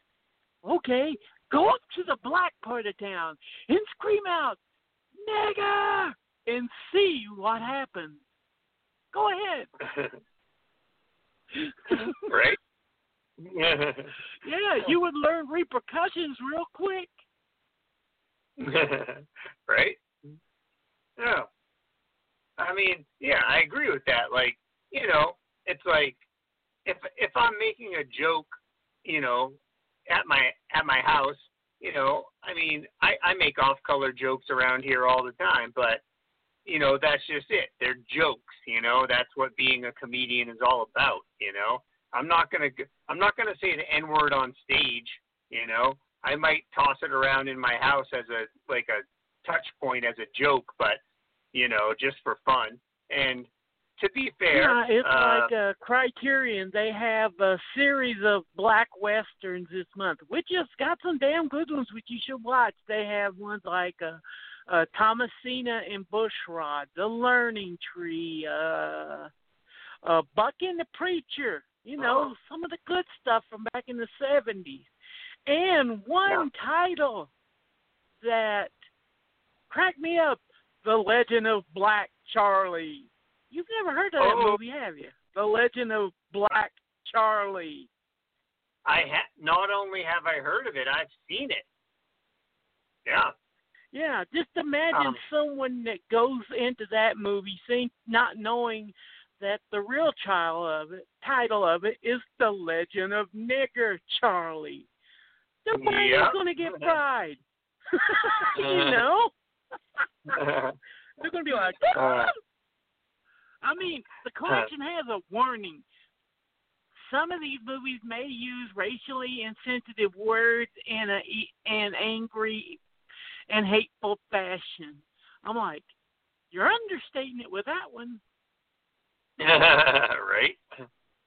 Okay, go up to the black part of town and scream out, nigger, and see what happens. Go ahead." right? yeah, you would learn repercussions real quick. right? No. I mean, yeah, I agree with that. Like, you know, it's like if if I'm making a joke, you know, at my at my house you know, I mean, I I make off-color jokes around here all the time, but you know, that's just it. They're jokes, you know. That's what being a comedian is all about, you know. I'm not gonna I'm not gonna say the N word on stage, you know. I might toss it around in my house as a like a touch point as a joke, but you know, just for fun. And to be fair, yeah, it's uh, like a Criterion. They have a series of black westerns this month, which has got some damn good ones, which you should watch. They have ones like uh, uh, Thomasine and Bushrod, The Learning Tree, uh, uh, Buck and the Preacher. You know, Oh. some of the good stuff from back in the seventies, and one title that cracked me up: The Legend of Black Charlie. You've never heard of that Oh. movie, have you? The Legend of Black Charlie. I ha- not only have I heard of it, I've seen it. Yeah. Yeah, just imagine Um, someone that goes into that movie think not knowing that the real child of it title of it is The Legend of Nigger Charlie. Brain Yeah. is gonna get fried. you uh-huh. know? Uh-huh. They're gonna be like Uh. I mean, the collection has a warning. Some of these movies may use racially insensitive words in a an angry and hateful fashion. I'm like, you're understating it with that one. right.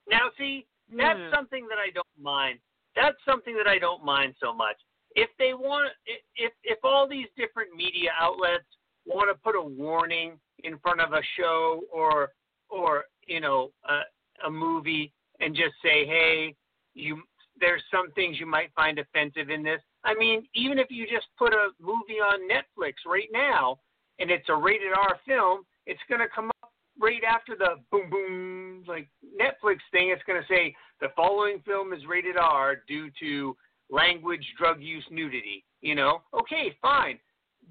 Now, see, that's Yeah. something that I don't mind. That's something that I don't mind so much. If they want, if if all these different media outlets want to put a warning in front of a show or or you know a, a movie and just say, hey, you there's some things you might find offensive in this. I mean, even if you just put a movie on Netflix right now and it's a rated R film, it's going to come up right after the boom boom like Netflix thing. It's going to say the following film is rated R due to language, drug use, nudity. You know, okay, fine.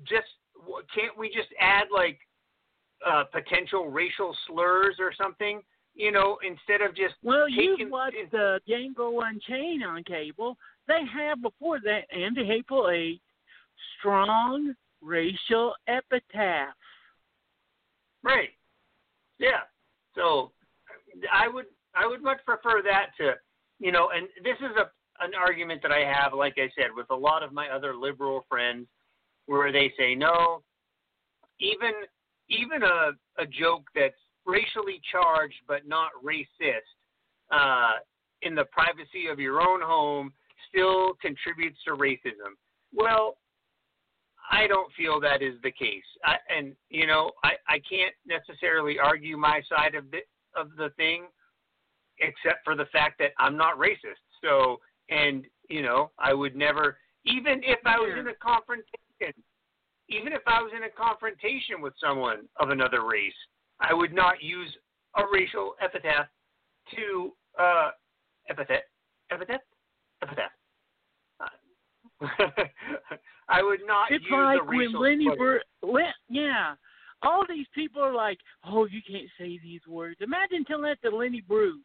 Just can't we just add like uh, potential racial slurs or something? You know, instead of just Well, taking- you've watched uh, Django Unchained on cable. They have before that and the Hateful Eight strong racial epitaph. Right. Yeah. So I would I would much prefer that to you know, and this is a an argument that I have, like I said, with a lot of my other liberal friends, where they say no, even even a a joke that's racially charged but not racist, uh, in the privacy of your own home, still contributes to racism. Well, I don't feel that is the case. I, and you know, I, I can't necessarily argue my side of the of the thing, except for the fact that I'm not racist. So, and you know, I would never, even if I was in a confrontation, even if I was in a confrontation with someone of another race, I would not use a racial epithet to uh, epithet, epithet, epithet. I would not It's like when Lenny. Bruce, Len, yeah, all these people are like, "Oh, you can't say these words." Imagine telling that to Lenny Bruce.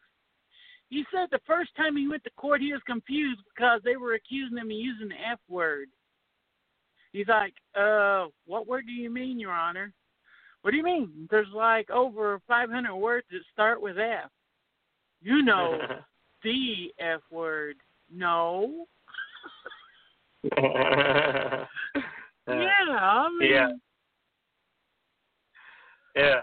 He said the first time he went to court, he was confused because they were accusing him of using the F word. He's like, "Uh, what word do you mean, Your Honor?" What do you mean? There's like over 500 words that start with F. You know the F word. No. Yeah, I mean, yeah. yeah.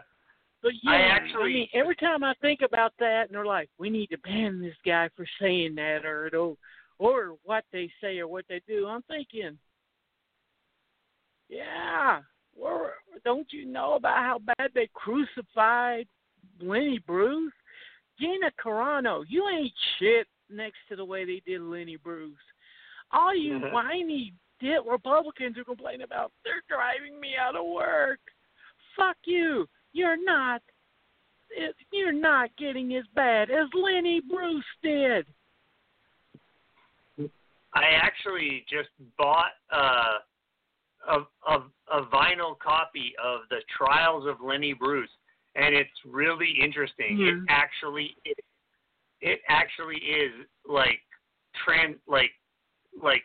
But yeah, I I actually- mean, every time I think about that, and they're like, "We need to ban this guy for saying that," or or, or what they say or what they do, I'm thinking, yeah, don't you know about how bad they crucified Lenny Bruce? Gina Carano, you ain't shit next to the way they did Lenny Bruce. All you Mhm. whiny dit Republicans who complain about they're driving me out of work. Fuck you. You're not. it- You're not getting as bad as Lenny Bruce did. I actually just bought uh, a, a a vinyl copy of the Trials of Lenny Bruce, and it's really interesting. It Mhm. actually it, it actually is like trans like like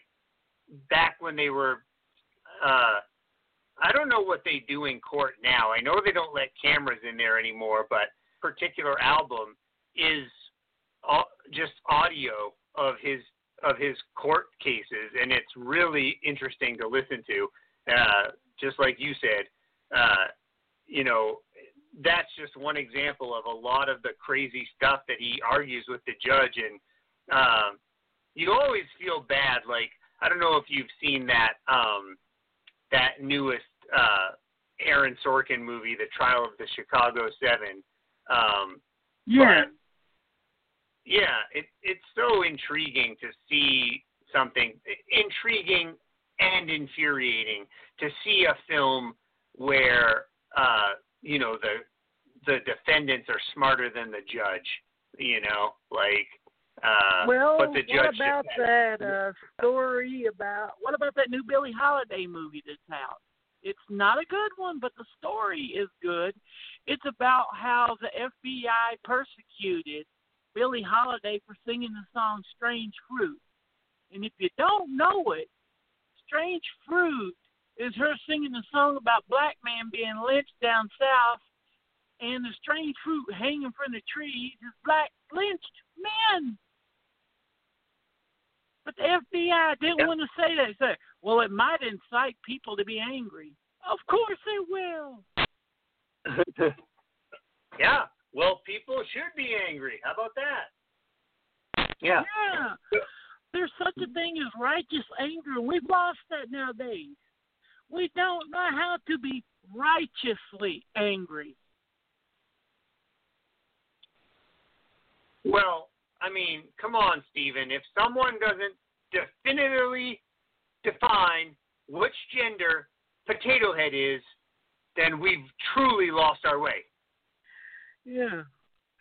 back when they were uh I don't know what they do in court now. I know they don't let cameras in there anymore, but particular album is just audio of his of his court cases, and it's really interesting to listen to. Uh, just like you said, uh, you know, that's just one example of a lot of the crazy stuff that he argues with the judge, and um, you always feel bad. Like I don't know if you've seen that um, that newest uh, Aaron Sorkin movie, The Trial of the Chicago Seven. Um, yeah. But, yeah, it, it's so intriguing to see something intriguing and infuriating to see a film where uh, you know the the defendants are smarter than the judge. You know, like. Uh, well, but the judge what about that uh, story about what about that new Billie Holiday movie that's out? It's not a good one, but the story is good. It's about how the FBI persecuted Billie Holiday for singing the song Strange Fruit. And if you don't know it, Strange Fruit is her singing a song about black men being lynched down south and the strange fruit hanging from the trees is black lynched men. But the FBI didn't yep. want to say that. They said, well, it might incite people to be angry. Of course it will. yeah. Well, people should be angry. How about that? Yeah. Yeah. There's such a thing as righteous anger. We've lost that nowadays. We don't know how to be righteously angry. Well, I mean, come on, Stephen. If someone doesn't definitively define which gender Potato Head is, then we've truly lost our way. Yeah.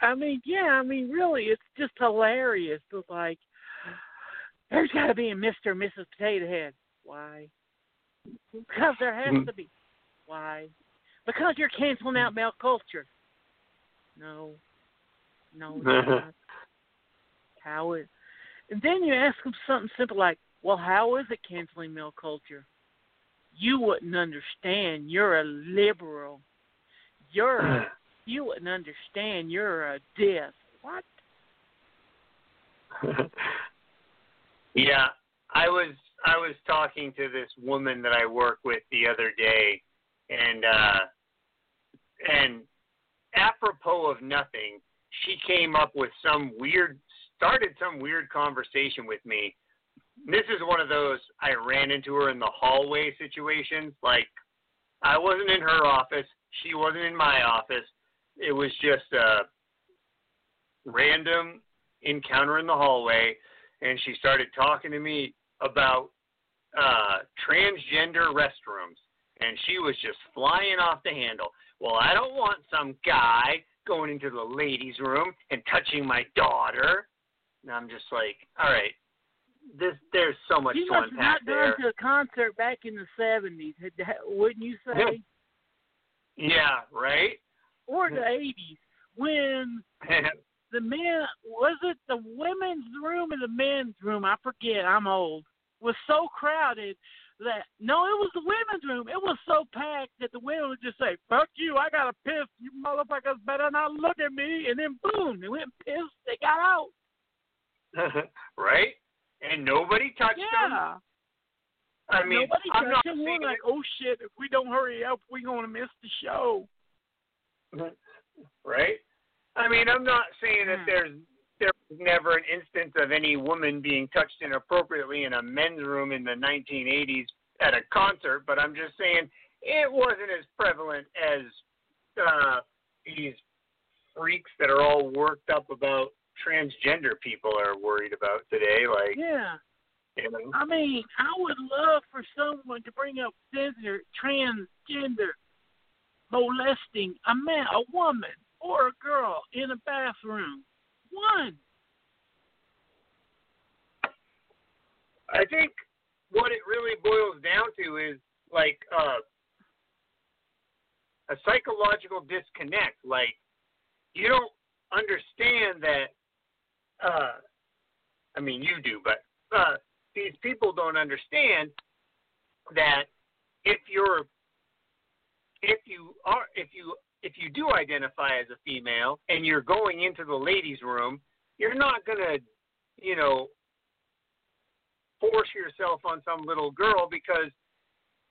I mean, yeah, I mean, really, it's just hilarious. It's like, there's got to be a Mr. and Mrs. Potato Head. Why? Because there has mm-hmm. to be. Why? Because you're canceling out male culture. No. No, not. how is? And then you ask them something simple like, "Well, how is it canceling male culture?" You wouldn't understand. You're a liberal. You're you wouldn't understand. You're a this. What? yeah, I was I was talking to this woman that I work with the other day, and uh, and apropos of nothing, she came up with some weird started some weird conversation with me. This is one of those I ran into her in the hallway situations. Like I wasn't in her office, she wasn't in my office. It was just a random encounter in the hallway and she started talking to me about uh transgender restrooms and she was just flying off the handle. Well, I don't want some guy going into the ladies' room and touching my daughter. And I'm just like, all right, this there's so much you to unpack not there. to a concert back in the seventies, wouldn't you say? yeah, right. Or the eighties when the men was it the women's room or the men's room? I forget. I'm old. Was so crowded that no, it was the women's room. It was so packed that the women would just say, "Fuck you! I got to piss. You motherfuckers better not look at me." And then boom, they went and pissed. They got out. right? And nobody touched yeah. them. I mean, nobody I'm not them. We're like, "Oh shit! If we don't hurry up, we're gonna miss the show." right? I mean, I'm not saying that Hmm. there's there was never an instance of any woman being touched inappropriately in a men's room in the 1980s at a concert, but I'm just saying it wasn't as prevalent as uh, these freaks that are all worked up about transgender people are worried about today. Like, Yeah. you know, I mean, I would love for someone to bring up gender, transgender, molesting a man, a woman, or a girl in a bathroom. One. I think what it really boils down to is like uh, a psychological disconnect. Like, you don't understand that. Uh, I mean, you do, but uh, these people don't understand that if you're if you are if you if you do identify as a female and you're going into the ladies' room, you're not gonna, you know, force yourself on some little girl because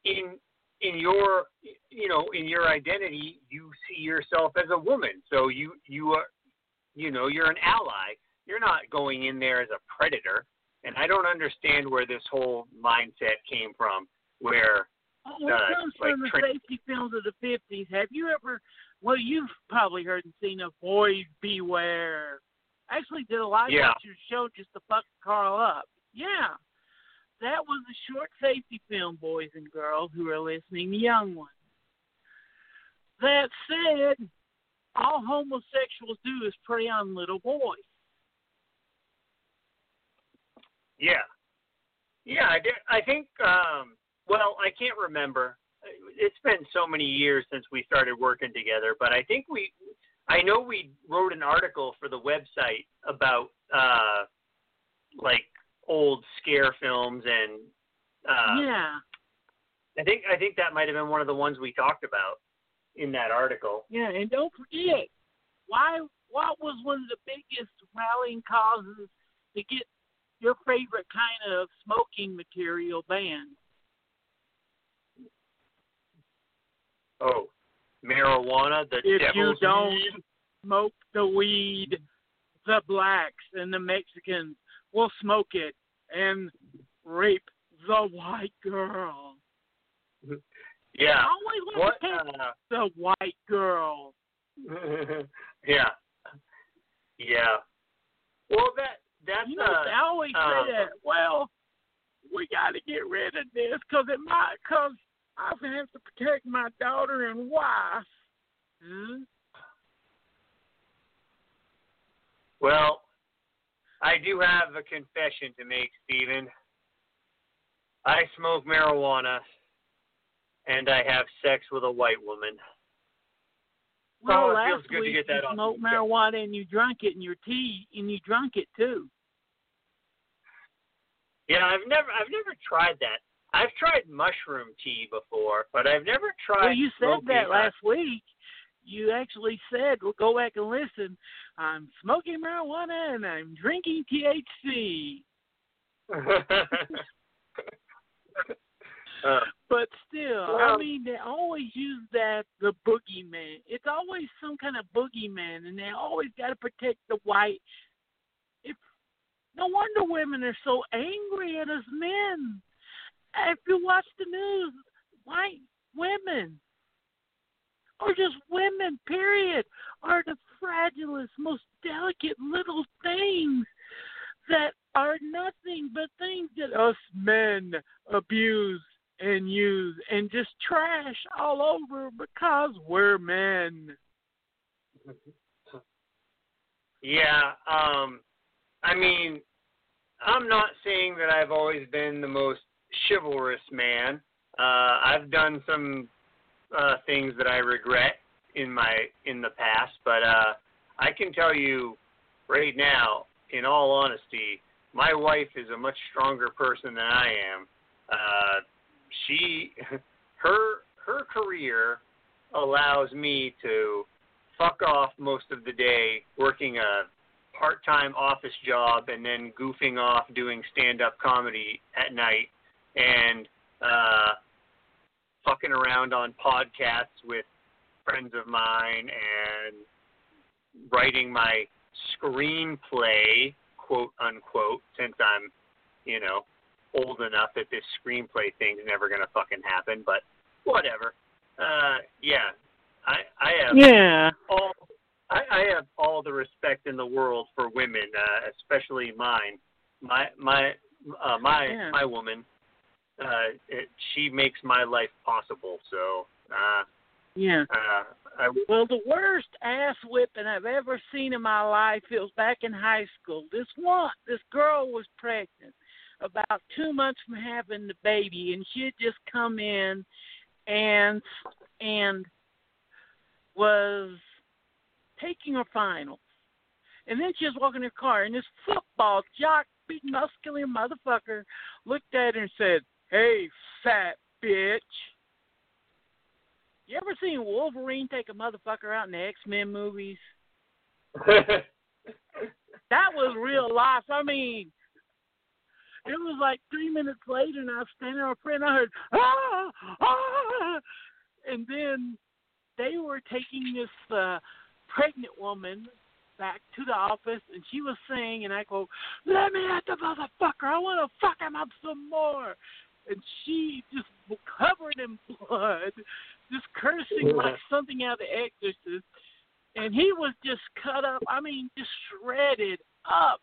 in in your you know in your identity you see yourself as a woman. So you you are you know you're an ally you're not going in there as a predator and i don't understand where this whole mindset came from where when it uh, comes like from the tra- safety films of the fifties, have you ever? Well, you've probably heard and seen Boys Beware. I actually did a live Yeah. lecture show just to fuck Carl up. Yeah, that was a short safety film, boys and girls who are listening, the young ones. That said, all homosexuals do is prey on little boys. Yeah, yeah. I did, I think. Um, well, I can't remember. It's been so many years since we started working together, but I think we. I know we wrote an article for the website about uh, like old scare films, and uh, yeah, I think I think that might have been one of the ones we talked about in that article. yeah, and don't forget, why? What was one of the biggest rallying causes to get your favorite kind of smoking material banned? Oh, marijuana, the If you don't weed. smoke the weed, the blacks and the Mexicans will smoke it and rape the white girl. Yeah. I always want What? Uh, the white girl. yeah. Yeah. Well, that that's You know, uh, I always uh, say that. Well, we got to get rid of this because it might, because I have to protect my daughter and wife. Hmm? well. I do have a confession to make, Stephen. I smoke marijuana, and I have sex with a white woman. Well, Oh, it last feels good to week get that you smoked your marijuana and you drank it in your tea, and you drank it too. Yeah, I've never I've never tried that. I've tried mushroom tea before, but I've never tried. Well, you said that last week. You actually said, "Well, go back and listen." I'm smoking marijuana and I'm drinking THC, uh, but still, I mean, they always use that the boogeyman. It's always some kind of boogeyman, and they always got to protect the white. If no wonder women are so angry at us men. If you watch the news, white women or just women, period, are the fragilest, most delicate little things that are nothing but things that us men abuse and use and just trash all over because we're men. yeah, um, I mean, I'm not saying that I've always been the most chivalrous man. Uh, I've done some uh, things that I regret in my in the past, but uh, I can tell you right now, in all honesty, my wife is a much stronger person than I am. Uh, she, her, her career allows me to fuck off most of the day working a part-time office job and then goofing off doing stand-up comedy at night and uh fucking around on podcasts with friends of mine and writing my screenplay, quote unquote, since I'm, you know, old enough that this screenplay thing's never gonna fucking happen, but whatever. Uh yeah. I I have Yeah. all I, I have all the respect in the world for women, uh, especially mine. My my uh, my Yeah. my woman, uh, it, she makes my life possible. So uh, Yeah. uh, I, Well, the worst ass whipping I've ever seen in my life it was back in high school. This one, this girl was pregnant, about two months from having the baby, and she had just come in, and and was taking her finals, and then she was walking her car, and this football jock big muscular motherfucker looked at her and said, "Hey, fat bitch." You ever seen Wolverine take a motherfucker out in the X Men movies? that was real life. I mean, it was like three minutes later, and I was standing on a print. I heard ah ah, and then they were taking this uh, pregnant woman back to the office, and she was saying, and I go, "Let me at the motherfucker! I want to fuck him up some more." And she just covered in blood, just cursing like something out of The Exorcist. And he was just cut up. I mean, just shredded up.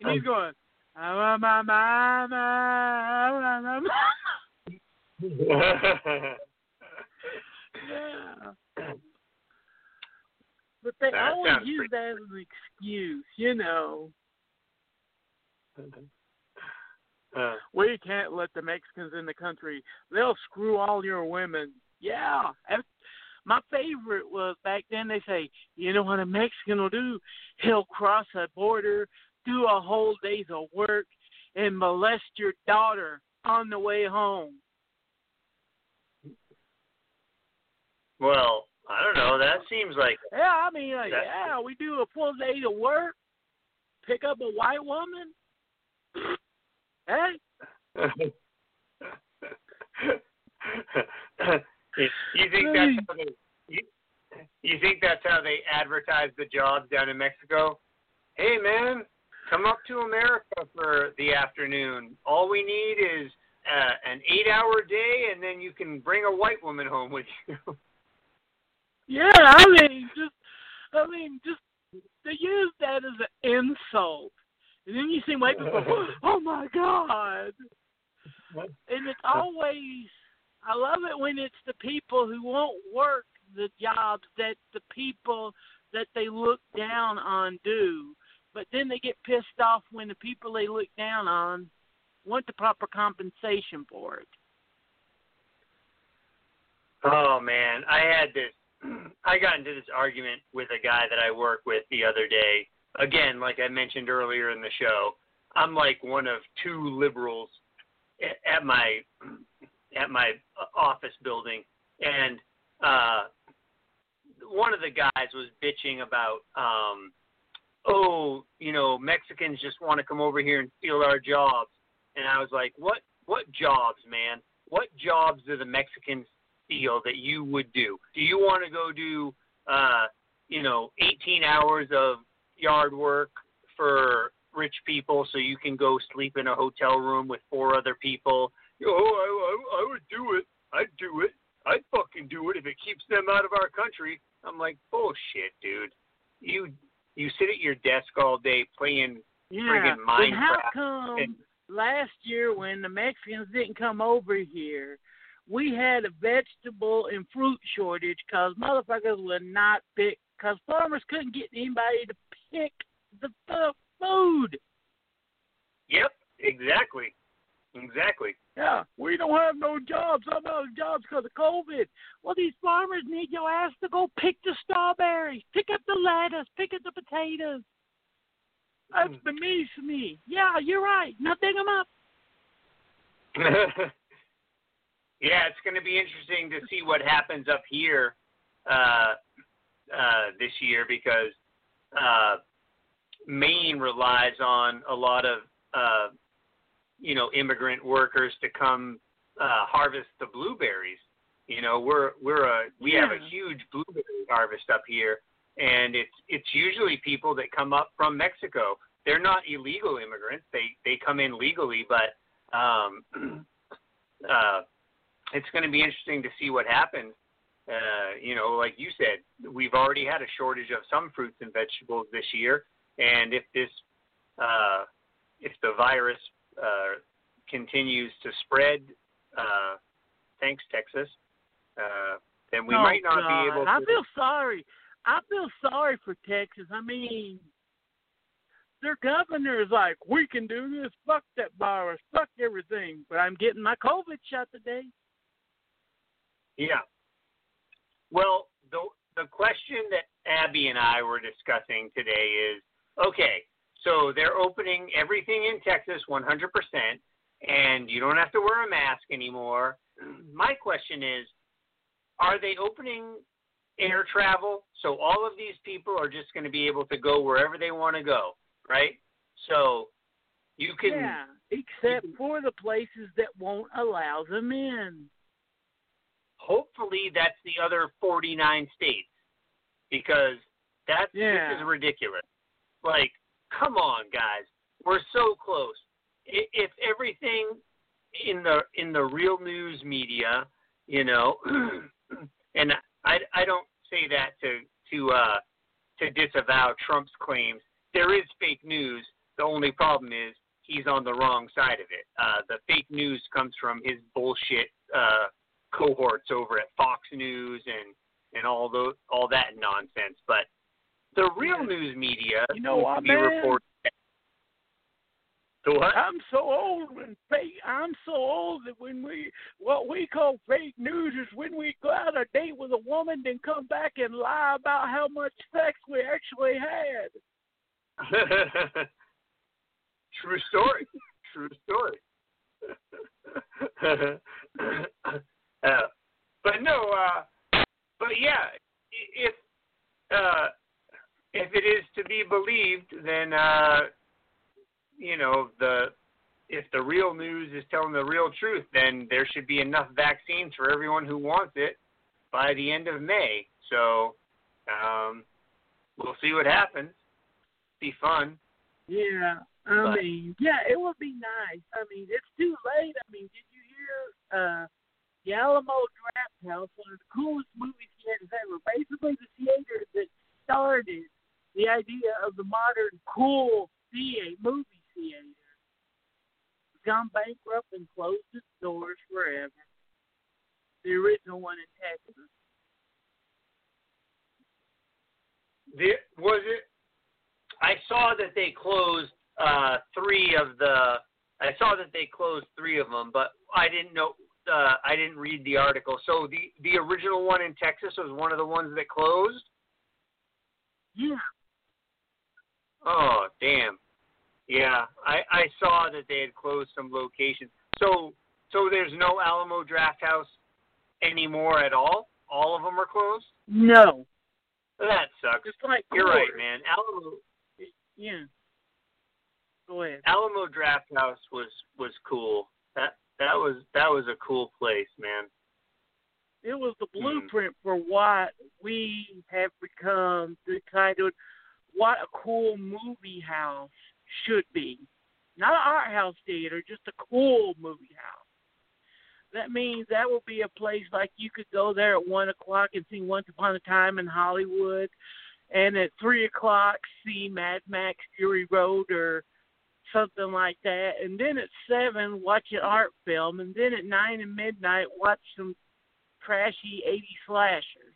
And he's going, "Ah, ma, ma, ma, ma, ma." yeah. But they That always use that as an excuse, you know. uh, We can't let the Mexicans in the country. They'll screw all your women. Yeah. My favorite was back then they say, you know what a Mexican will do? He'll cross a border, do a whole day's of work, and molest your daughter on the way home. well, I don't know. That seems like Yeah, I mean, like, yeah, we do a full day of work, pick up a white woman. Hey, you you think that's how they, you, you think that's how they advertise the jobs down in Mexico? Hey man, come up to America for the afternoon. All we need is uh, an eight-hour day, and then you can bring a white woman home with you. Yeah, I mean, just, I mean, just they use that as an insult, and then you see white people, oh my god, and it's always, I love it when it's the people who won't work the jobs that the people that they look down on do, but then they get pissed off when the people they look down on want the proper compensation for it. Oh man, I had this. I got into this argument with a guy that I work with the other day. Again, like I mentioned earlier in the show, I'm like one of two liberals at my at my office building, and uh, one of the guys was bitching about, um, oh, you know, Mexicans just want to come over here and steal our jobs, and I was like, what what jobs, man? What jobs do the Mexicans steal that you would do? Do you want to go do, uh, you know, 18 hours of yard work for rich people so you can go sleep in a hotel room with four other people? Oh, I, I, I would do it. I'd do it. I'd fucking do it if it keeps them out of our country. I'm like, bullshit, dude. You you sit at your desk all day playing Yeah. Friggin' Then how come and- last year when the Mexicans didn't come over here, we had a vegetable and fruit shortage because motherfuckers would not pick because farmers couldn't get anybody to pick the food. Yep, exactly. Exactly. Yeah, we don't have no jobs. I'm out of jobs because of COVID. Well, these farmers need your ass to go pick the strawberries, pick up the lettuce, pick up the potatoes. That's Mm. beneath me. Yeah, you're right. Now dig them up. yeah, it's going to be interesting to see what happens up here uh, uh, this year because uh, Maine relies on a lot of uh, you know immigrant workers to come uh, harvest the blueberries. You know, we're we're a we have a huge blueberry harvest up here, and it's it's usually people that come up from Mexico. They're not illegal immigrants; they they come in legally, but um, uh, it's going to be interesting to see what happens. Uh, you know, like you said, we've already had a shortage of some fruits and vegetables this year, and if this, uh, if the virus uh, continues to spread, uh, thanks Texas, uh, then we Oh, might not God. be able. to... I feel sorry. I feel sorry for Texas. I mean, their governor is like, we can do this. Fuck that virus. Fuck everything. But I'm getting my COVID shot today. Yeah. Well, the the question that Abby and I were discussing today is okay. So they're opening everything in Texas 100%, and you don't have to wear a mask anymore. My question is, are they opening air travel so all of these people are just going to be able to go wherever they want to go, right? So you can Yeah, except for the places that won't allow them in. hopefully that's the other 49 states because that's Yeah. this is ridiculous. Like, come on, guys, we're so close. If everything in the in the real news media, you know, and I I don't say that to to uh to disavow Trump's claims. There is fake news. The only problem is he's on the wrong side of it. Uh, the fake news comes from his bullshit uh, cohorts over at Fox News and and all those all that nonsense. But the real news media You know what, man? reported. The what? I'm so old when fake. I'm so old that when we what we call fake news is when we go out a date with a woman, then come back and lie about how much sex we actually had. True story. True story. uh, but no, uh, but yeah, i- if uh, if it is to be believed, then uh, you know the if the real news is telling the real truth, then there should be enough vaccines for everyone who wants it by the end of May. So um, we'll see what happens. Be fun. Yeah, I But- mean, yeah, it would be nice. I mean, it's too late. I mean, did you hear uh, the Alamo Draft House, one of the coolest movie theaters ever? Basically, the theater that started the idea of the modern cool theater, movie theater, has gone bankrupt and closed its doors forever. The original one in Texas. The, was it? I saw that they closed uh, three of the. I saw that they closed three of them, but I didn't know. Uh, I didn't read the article. So the the original one in Texas was one of the ones that closed. Yeah, Oh damn! Yeah, I I saw that they had closed some locations. So so there's no Alamo Draft House anymore at all. All of them are closed. no, That sucks. it's like You're right, man. Alamo Yeah. Go ahead. Alamo Draft House was was cool. That that was that was a cool place, man. It was the Hmm. blueprint for what we have become the kind of what a cool movie house should be. Not an art house theater, just a cool movie house. That means that will be a place like you could go there at one o'clock and see Once Upon a Time in Hollywood, and at three o'clock see Mad Max Fury Road or something like that, and then at seven watch an art film, and then at nine and midnight watch some trashy 80 slashers.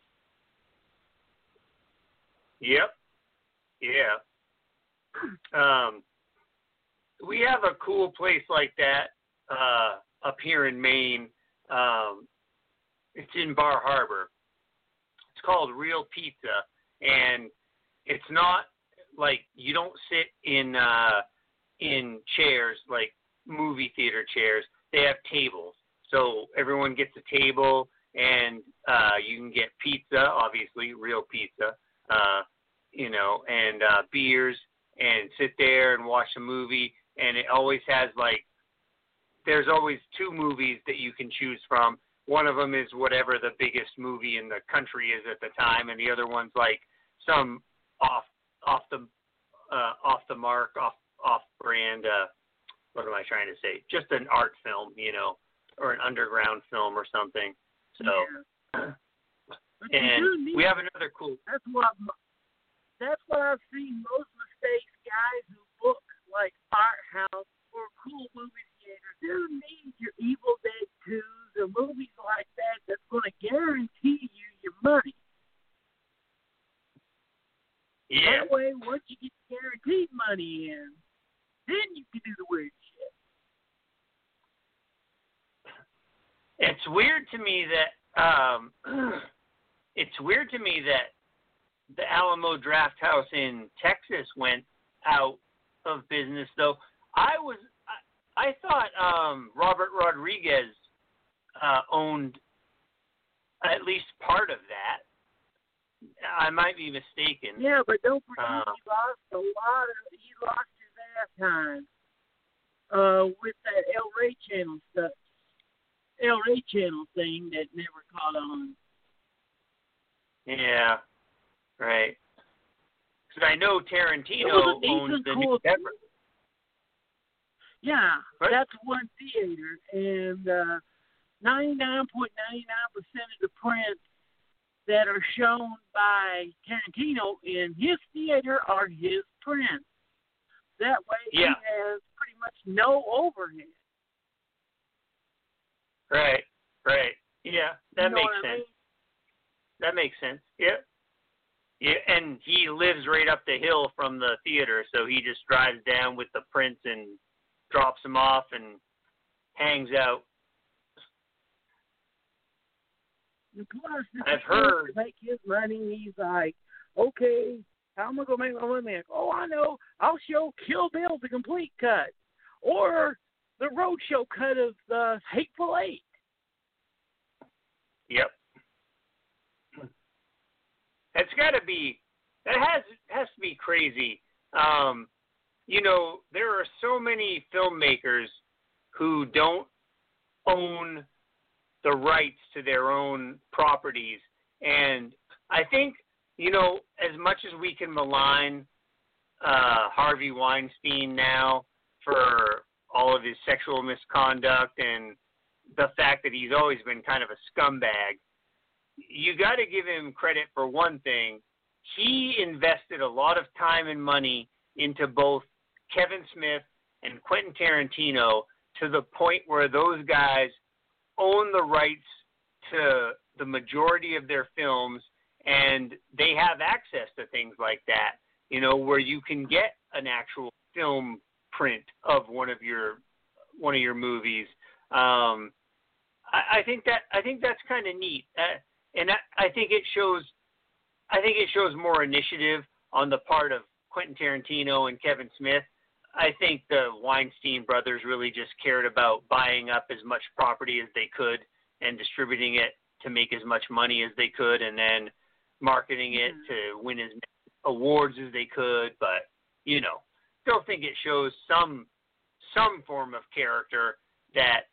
Yep. Yeah. Um, we have a cool place like that uh, up here in Maine. Um, it's in Bar Harbor. It's called Real Pizza, and it's not like you don't sit in uh, in chairs like movie theater chairs. They have tables, so everyone gets a table, and uh, you can get pizza, obviously real pizza. Uh, you know, and uh, beers and sit there and watch a movie. And it always has like, there's always two movies that you can choose from. One of them is whatever the biggest movie in the country is at the time, and the other one's like some off off the uh, off the mark, off off brand. Uh, what am I trying to say? Just an art film, you know, or an underground film or something. So, Yeah. But you do and we have another cool. that's what that's what I've seen most mistakes guys who book like art house or cool movie theater do need your Evil Dead twos or movies like that that's going to guarantee you your money. Yeah. That way, once you get guaranteed money in, then you can do the weird shit. It's weird to me that um, it's weird to me that the Alamo Draft House in Texas went out of business though. I was I, I thought um, Robert Rodriguez uh, owned at least part of that. I might be mistaken. Yeah, but don't forget Uh, he lost a lot of he lost his ass time uh with that El Rey channel stuff. El Rey channel thing that never caught on. Yeah, right. Because I know Tarantino It was a decent, owns the cool new Pepper. Yeah, Right. that's one theater, and uh, 99.99% of the prints that are shown by Tarantino in his theater are his prints. That way, Yeah. he has pretty much no overhead. Right, right. Yeah, that You know makes what I sense. mean? That makes sense. Yeah. Yeah, and he lives right up the hill from the theater, so he just drives down with the prince and drops him off and hangs out. Plus, if I've heard- make his money. He's like, okay, how am I gonna make my money? Oh, I know. I'll show Kill Bill the complete cut, or the roadshow cut of uh, Hateful Eight. Yep. That's got to be that has has to be crazy. Um, you know, there are so many filmmakers who don't own the rights to their own properties, and I think you know as much as we can malign uh, Harvey Weinstein now for all of his sexual misconduct and the fact that he's always been kind of a scumbag, you got to give him credit for one thing. He invested a lot of time and money into both Kevin Smith and Quentin Tarantino to the point where those guys own the rights to the majority of their films and they have access to things like that, you know, where you can get an actual film print of one of your one of your movies. Um, I, I think that I think that's kind of neat, uh, and I, I think it shows. I think it shows more initiative on the part of Quentin Tarantino and Kevin Smith. I think the Weinstein brothers really just cared about buying up as much property as they could and distributing it to make as much money as they could, and then marketing it Mhm. to win as many awards as they could. But you know, still think it shows some some form of character that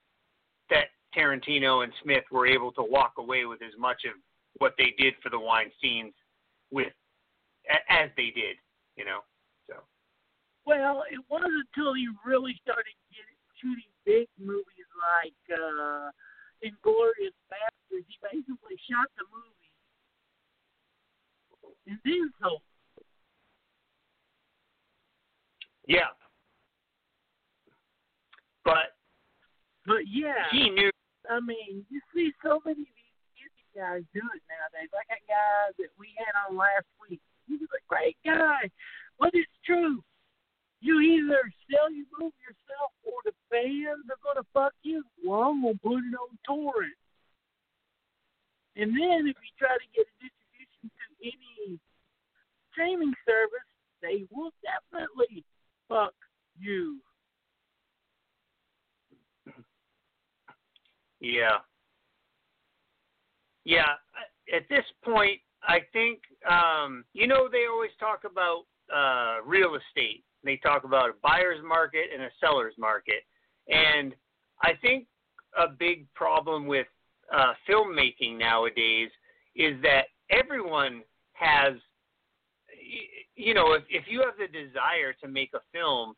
that Tarantino and Smith were able to walk away with as much of what they did for the Weinsteins with as they did, you know. So Well, it wasn't until he really started getting, shooting big movies like uh, Inglourious Basterds. He basically shot the movie and then sold. yeah, but But yeah, he knew. I mean, you see so many of these indie guys do it nowadays. Like that guy that we had on last week. He was a great guy, but it's true. You either sell your movie yourself or the fans are gonna fuck you. Well, I'm gonna put it on torrent. And then if you try to get a distribution to any streaming service, they will definitely fuck you. Yeah. Yeah. At this point, I think um, you know they always talk about uh, real estate. They talk about a buyer's market and a seller's market, and I think a big problem with uh, filmmaking nowadays is that everyone has, you know, if if you have the desire to make a film,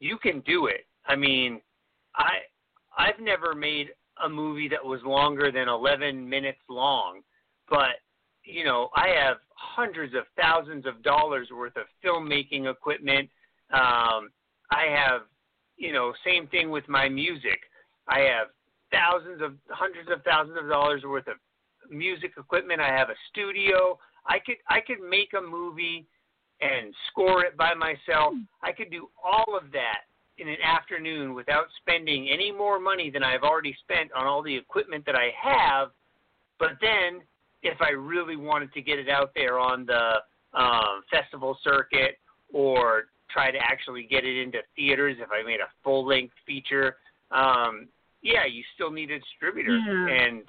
you can do it. I mean, I I've never made a movie that was longer than 11 minutes long, but you know, I have hundreds of thousands of dollars worth of filmmaking equipment. Um, I have, you know, same thing with my music. I have thousands of hundreds of thousands of dollars worth of music equipment. I have a studio. I could I could make a movie and score it by myself. I could do all of that in an afternoon without spending any more money than I've already spent on all the equipment that I have. But then, if I really wanted to get it out there on the um, festival circuit or try to actually get it into theaters, if I made a full length feature, um, yeah, you still need a distributor, Yeah. and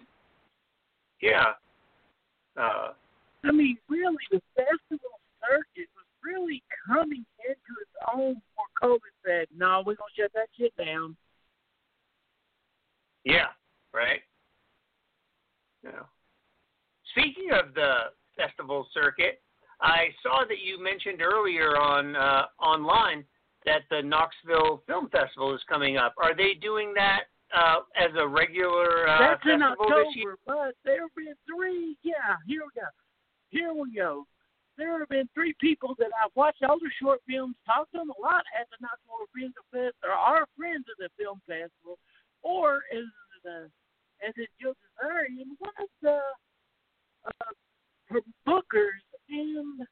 yeah, uh, I mean, really, the festival circuit really coming into its own before COVID said, "No, we're gonna shut that shit down." yeah, right. Yeah. Speaking of the festival circuit, I saw that you mentioned earlier on uh, online that the Knoxville Film Festival is coming up. Are they doing that uh, as a regular uh, That's in festival October, this year? but there have been three. Yeah, here we go. Here we go. There have been three people that I've watched older short films, talked to them a lot at the Knoxville Film Fest, or are friends of the film festival, or as the as a Jill Gevargizian, one of the uh, bookers and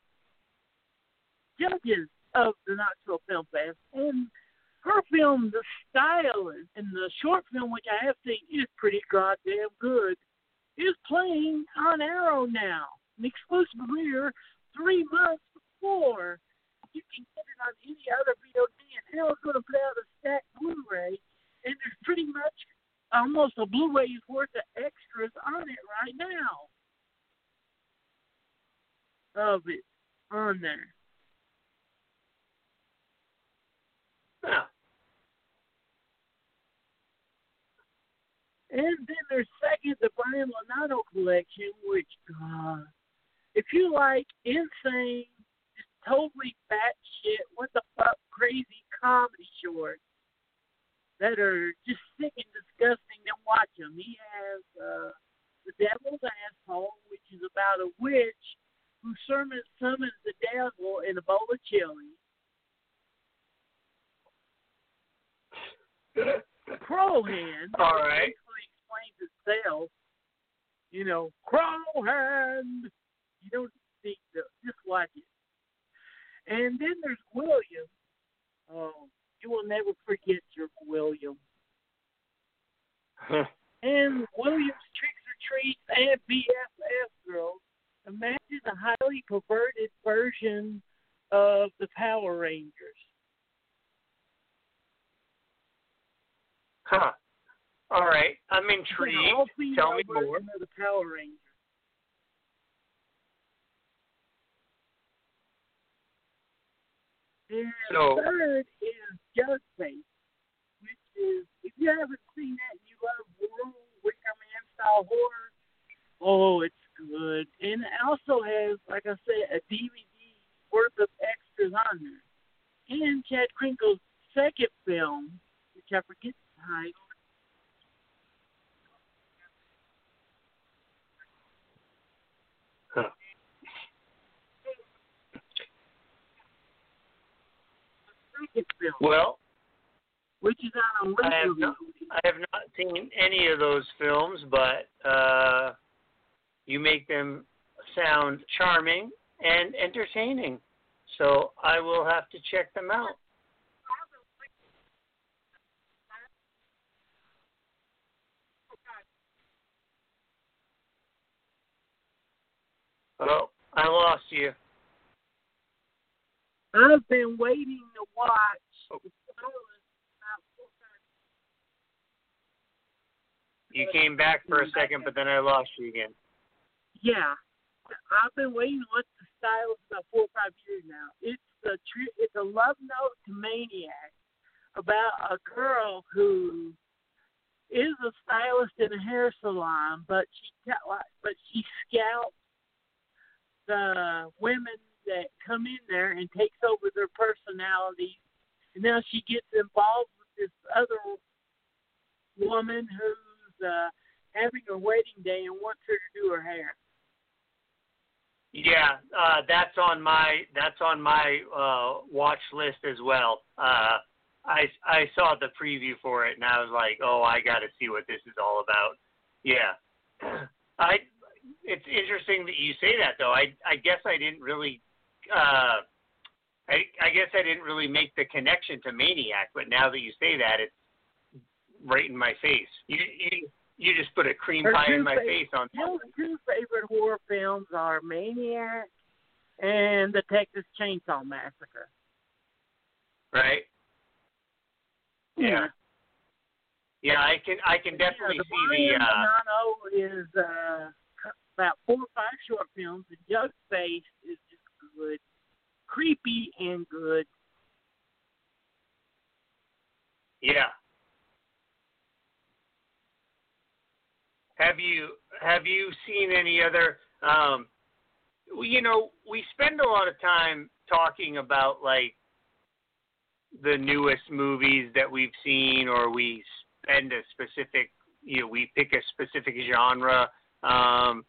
judges of the Knoxville Film Fest, and her film, the style and the short film, which I have seen, is pretty goddamn good, is playing on Arrow now, an exclusive premiere three months before you can get it on any other VOD. And Arrow's going to put out a stacked Blu-ray, and there's pretty much almost a Blu-ray's worth of extras on it right now. Of it on there. Yeah. And then there's second, the Brian Lonano collection, which, God, if you like insane, just totally batshit, what the fuck, crazy comedy shorts that are just sick and disgusting, then watch them. He has uh, The Devil's Asshole, which is about a witch who summons, summons the devil in a bowl of chili. Crow Hand. All right. Basically explains itself. You know, Crow Hand. You don't need to just watch it. And then there's William. Oh, you will never forget your William. And William's Tricks or Treats and BFF Girls imagine a highly perverted version of the Power Rangers. huh. All right. I'm It's an all intrigued. Tell me more. the Power Rangers. And So- third is Jug Face, which is if you haven't seen that and you love horror, Wicker Man style horror, oh, it's good. And it also has, like I said, a DVD worth of extras on there. And Chad Kinkle's second film, which I forget the title. Huh. Second film, Well, which is on a I have not- I have not seen any of those films, but uh, you make them sound charming and entertaining. So I will have to check them out. Oh, I lost you. I've been waiting to watch. Oh. You came back for a second, but then I lost you again. Yeah, I've been waiting to watch the style for about four or five years now. It's a tr- it's a love note to Maniac about a girl who is a stylist in a hair salon, but she but she scalps the women that come in there and takes over their personalities. And now she gets involved with this other woman who's uh, having her wedding day and wants her to do her hair. Yeah, uh, that's on my that's on my uh, watch list as well. Uh, I I saw the preview for it and I was like, oh, I got to see what this is all about. Yeah, I. It's interesting that you say that though. I I guess I didn't really. Uh, I I guess I didn't really make the connection to Maniac, but now that you say that, it's right in my face. You you you just put a cream Her pie in my fa- face on Jill's two favorite horror films are Maniac and the Texas Chainsaw Massacre. right? Yeah. Yeah, I can I can Yeah, definitely the see the uh Lonano is uh, about four or five short films. The Jug Face is good, creepy and good. yeah. Have you have you seen any other um you know, we spend a lot of time talking about like the newest movies that we've seen or we spend a specific you know, we pick a specific genre. Um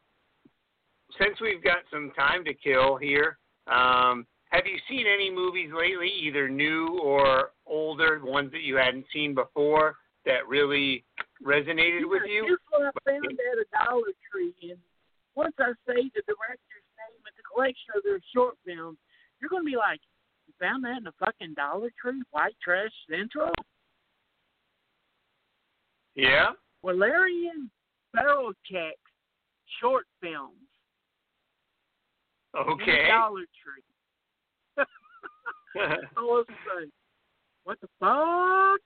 since we've got some time to kill here, um have you seen any movies lately, either new or older, ones that you hadn't seen before that really resonated with you? Here's what I found at a Dollar Tree, and once I say the director's name and the collection of their short films, you're going to be like, "You found that in a fucking Dollar Tree, White Trash Central." Yeah. Walerian Borowczyk short films. Okay. Dollar Tree. I was like, "What the fuck?"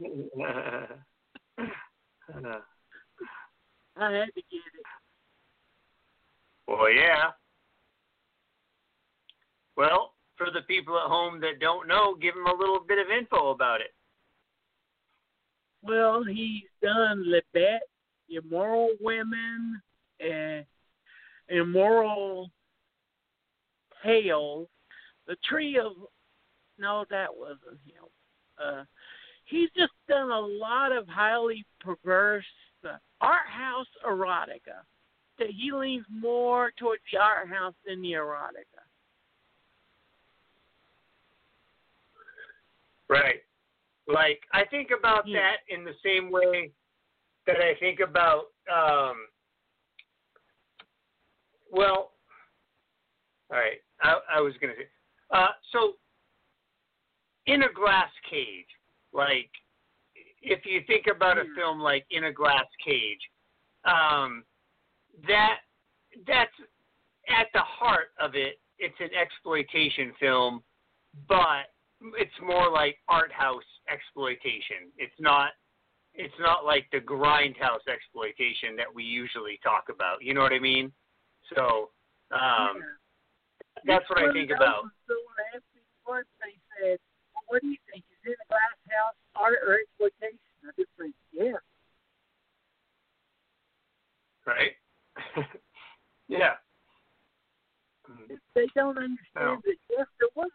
I had to get it. well, yeah. Well, for the people at home that don't know, give them a little bit of info about it. Well, he's done La Bête, Immoral Women, and Immoral Tales. The Tree of no, that wasn't him. Uh, he's just done a lot of highly perverse uh, art house erotica. That he leans more towards the art house than the erotica. Right. Like I think about Yeah. that in the same way that I think about um well all right. I I was gonna say uh so in a glass cage, like if you think about a film like In a Glass Cage, um that that's at the heart of it, it's an exploitation film, but it's more like art house exploitation. It's not it's not like the grindhouse exploitation that we usually talk about. You know what I mean? So um Yeah. that's what I think about. was Someone asked me once, they said, well, what do you think? Is it a glass house art or exploitation? I just think, yeah. Right? yeah. If they don't understand No. that, yes, there was,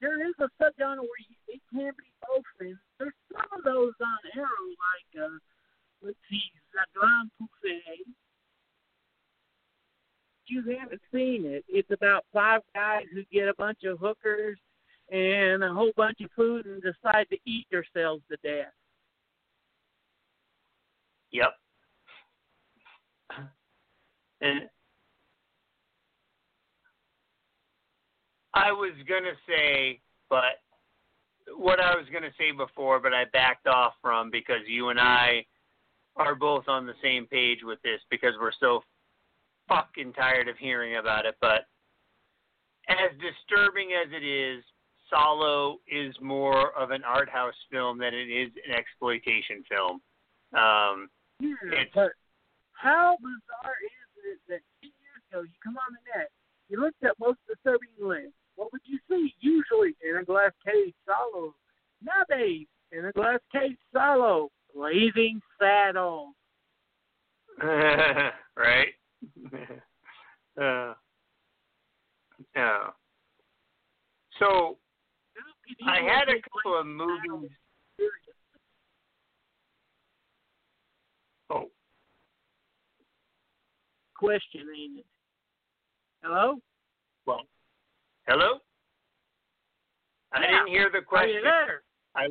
there is a subgenre where you, it can be both. And there's some of those on Arrow, like, uh, let's see, La Grande Bouffe. You haven't seen it. It's about five guys who get a bunch of hookers and a whole bunch of food and decide to eat themselves to death. Yep. And I was gonna say, but what I was gonna say before, but I backed off from because you and I are both on the same page with this because we're so fucking tired of hearing about it. But as disturbing as it is, Salò is more of an art house film than it is an exploitation film. Um, Yeah, It's- but how bizarre is it that 10 years ago you come on the net, you looked at most disturbing lists. What would you see? Usually in a glass cage Salò. Nowadays, in a glass cage Salò, blazing saddle. right? uh, yeah. So I had a couple of movies. Oh, Question, ain't it? Hello? well, hello. I Yeah. didn't hear the Are question. you there? I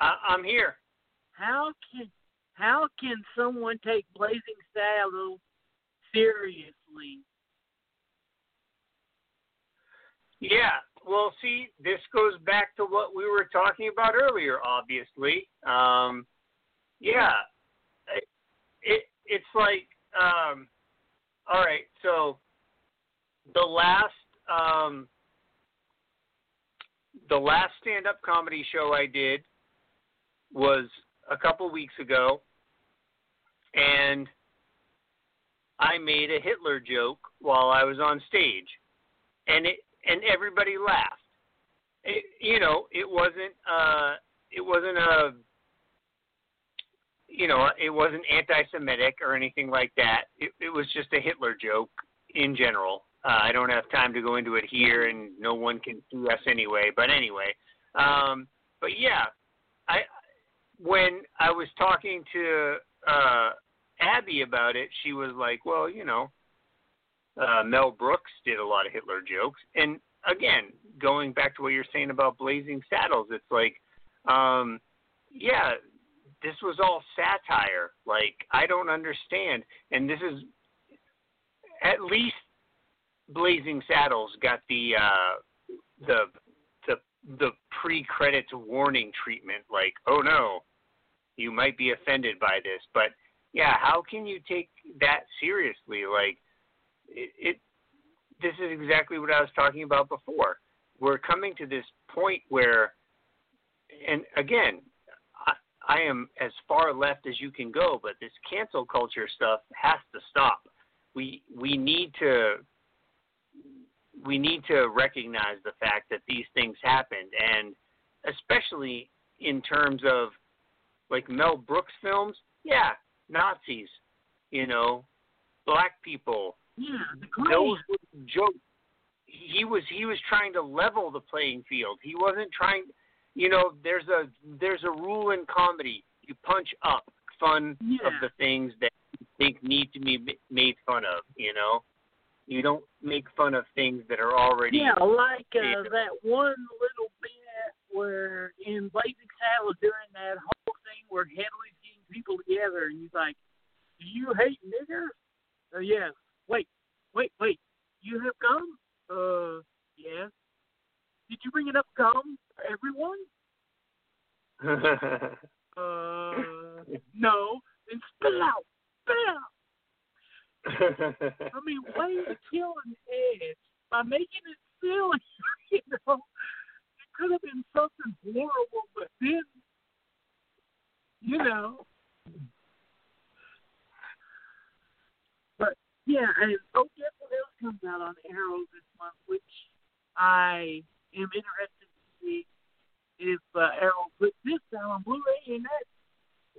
I, I'm here. How can how can someone take Blazing Saddle seriously? Yeah. Well, see, this goes back to what we were talking about earlier. Obviously, um, yeah. It, it it's like, um, all right. So the last um, the last stand-up comedy show I did was a couple weeks ago, and I made a Hitler joke while I was on stage, and it and everybody laughed. It, you know, it wasn't uh, it wasn't a you know, it wasn't anti-Semitic or anything like that. It, it was just a Hitler joke in general. Uh, I don't have time to go into it here, and no one can sue us anyway. But anyway, um, but yeah, I when I was talking to uh, Abby about it, she was like, "Well, you know, uh, Mel Brooks did a lot of Hitler jokes." And again, going back to what you're saying about Blazing Saddles, it's like, um, yeah, this was all satire. Like I don't understand, and this is at least Blazing Saddles got the uh, the the the pre-credits warning treatment. Like, oh no, you might be offended by this, but yeah, how can you take that seriously? Like, it, it this is exactly what I was talking about before. We're coming to this point where, and again, I I am as far left as you can go, but this cancel culture stuff has to stop. We we need to we need to recognize the fact that these things happened, and especially in terms of like Mel Brooks films, yeah, Nazis, you know, black people. Yeah, the those were jokes. He was he was trying to level the playing field. He wasn't trying you know, there's a there's a rule in comedy. You punch up fun yeah. of the things that you think need to be made fun of. You know, you don't make fun of things that are already. Yeah, like uh, that one little bit where in Blazing Saddles during that whole thing where getting people together, and he's like, "Do you hate niggers?" Uh, yes. Wait, wait, wait. You have gum? Uh, yes. Did you bring enough gum for everyone? uh, no. Then spill out. spill out. I mean, why are you killing Edge by making it silly? you know, it could have been something horrible, but then, you know. But yeah, and oh, guess what else comes out on Arrow this month, which I am interested to see if uh, Arrow puts this out on Blu-ray, and that's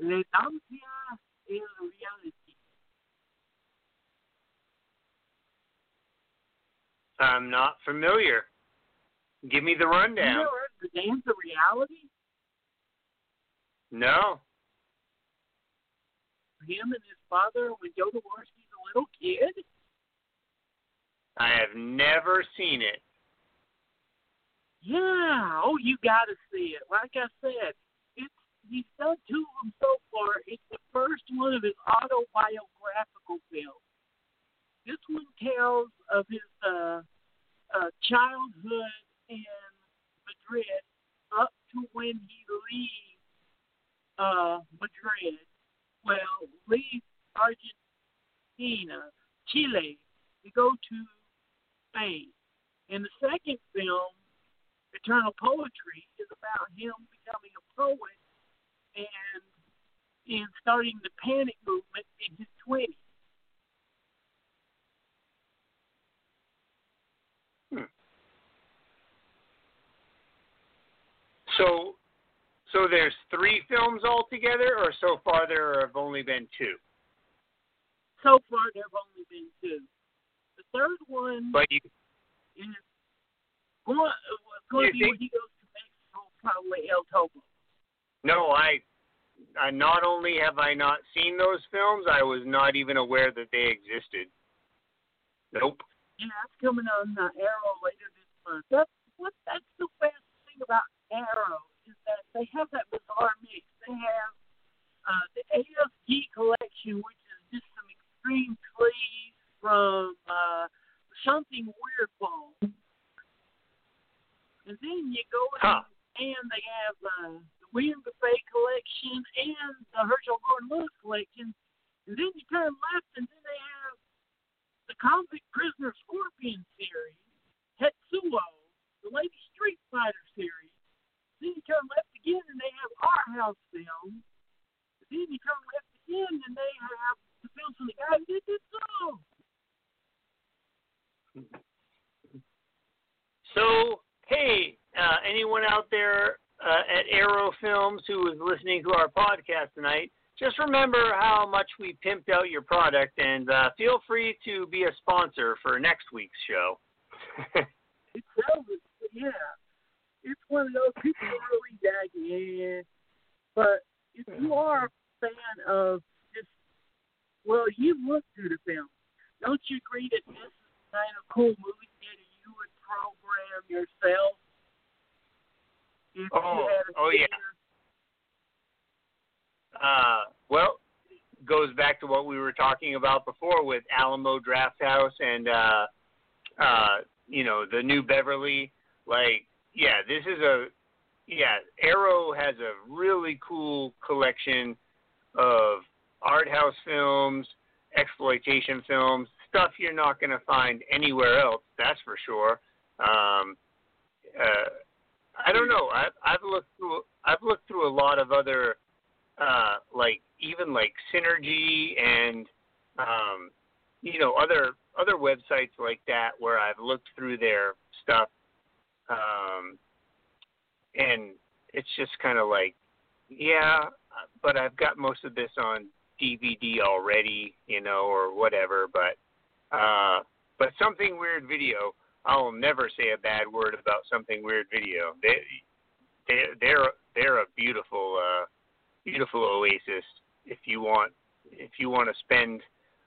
La Dancia en Reality. I'm not familiar. Give me the rundown. You know the dance of reality? No. Him and his father when Jodorowsky's a little kid? I have never seen it. Yeah. Oh, you got to see it. Like I said, it's he's done two of them so far. It's the first one of his autobiographical films. This one tells of his uh, uh, childhood in Madrid up to when he leaves uh, Madrid. Well, leave Argentina, Chile to go to Spain. In the second film, Eternal Poetry is about him becoming a poet and in starting the panic movement in his twenties. Hmm. So, so there's three films altogether, or so far there have only been two. So far there have only been two. The third one but you, is going, going to be think, when he goes to Mexico, probably El Topo. No, I, I not only have I not seen those films, I was not even aware that they existed. Nope. Yeah, that's coming on uh, Arrow later this month. That's what that's the best thing about Arrow that they have that bizarre mix. They have uh, the AFG collection, which is just some extreme trees from uh, something weird ball. And then you go huh. and they have uh, the William Buffet collection and the Herschell Gordon Lewis collection. And then you turn left and then they have the Convict Prisoner Scorpion series, Tetsuo, the latest Street Fighter series. Then you turn left again, and they have Our House film. Then you turn left again, and they have the films from the guy who did this song. So, hey, uh, anyone out there uh, at Arrow Films who is listening to our podcast tonight, just remember how much we pimped out your product, and uh, feel free to be a sponsor for next week's show. it sells yeah. It's one of those people really dig in. But if you are a fan of just, well, you've looked through the film. Don't you agree that this is kind of cool movie theater you would program yourself? If oh, you had a oh yeah. Uh, well, goes back to what we were talking about before with Alamo Drafthouse and uh, uh, you know the New Beverly. Like, yeah, this is a yeah. Arrow has a really cool collection of art house films, exploitation films, stuff you're not going to find anywhere else. That's for sure. Um, uh, I don't know. I've, I've looked through. I've looked through a lot of other, uh, like even like Synergy and, um, you know, other other websites like that where I've looked through their stuff, um, and it's just kind of like, yeah, but I've got most of this on DVD already, you know, or whatever. But uh, but something weird video, I'll never say a bad word about something weird video. They they they're they're a beautiful uh, beautiful oasis if you want if you want to spend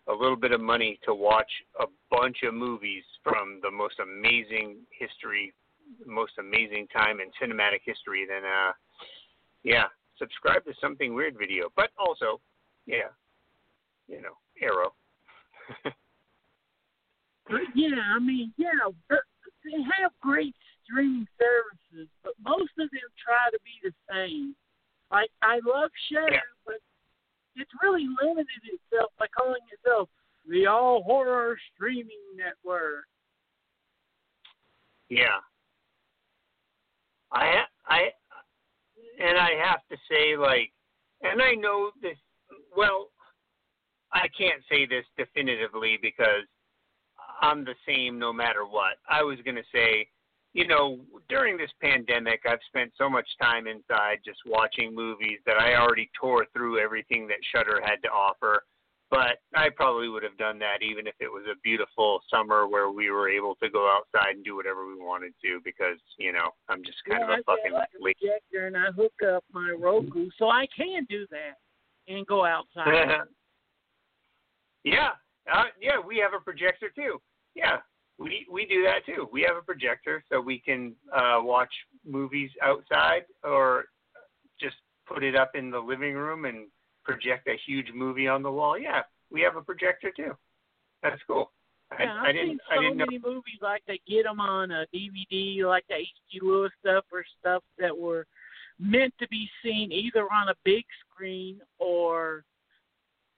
a little bit of money to watch a bunch of movies from the most amazing history, most amazing time in cinematic history, then uh, yeah, subscribe to something weird video. But also, yeah, you know, Arrow. yeah, I mean, yeah, they have great streaming services, but most of them try to be the same. Like I love Shudder, yeah. but it's really limited itself by calling itself the All Horror Streaming Network. Yeah. I I and I have to say like and I know this well I can't say this definitively because I'm the same no matter what. I was going to say you know, during this pandemic, I've spent so much time inside just watching movies that I already tore through everything that Shudder had to offer. But I probably would have done that even if it was a beautiful summer where we were able to go outside and do whatever we wanted to because, you know, I'm just kind yeah, of a I fucking like a projector and I hook up my Roku so I can do that and go outside. yeah. Uh, yeah, we have a projector too. Yeah, we we do that too. We have a projector so we can uh, watch movies outside or just put it up in the living room and project a huge movie on the wall. Yeah, we have a projector too. That's cool. Yeah, I, I've I didn't. seen so I didn't many know. movies like they get them on a DVD, like the H.G. Lewis stuff or stuff that were meant to be seen either on a big screen or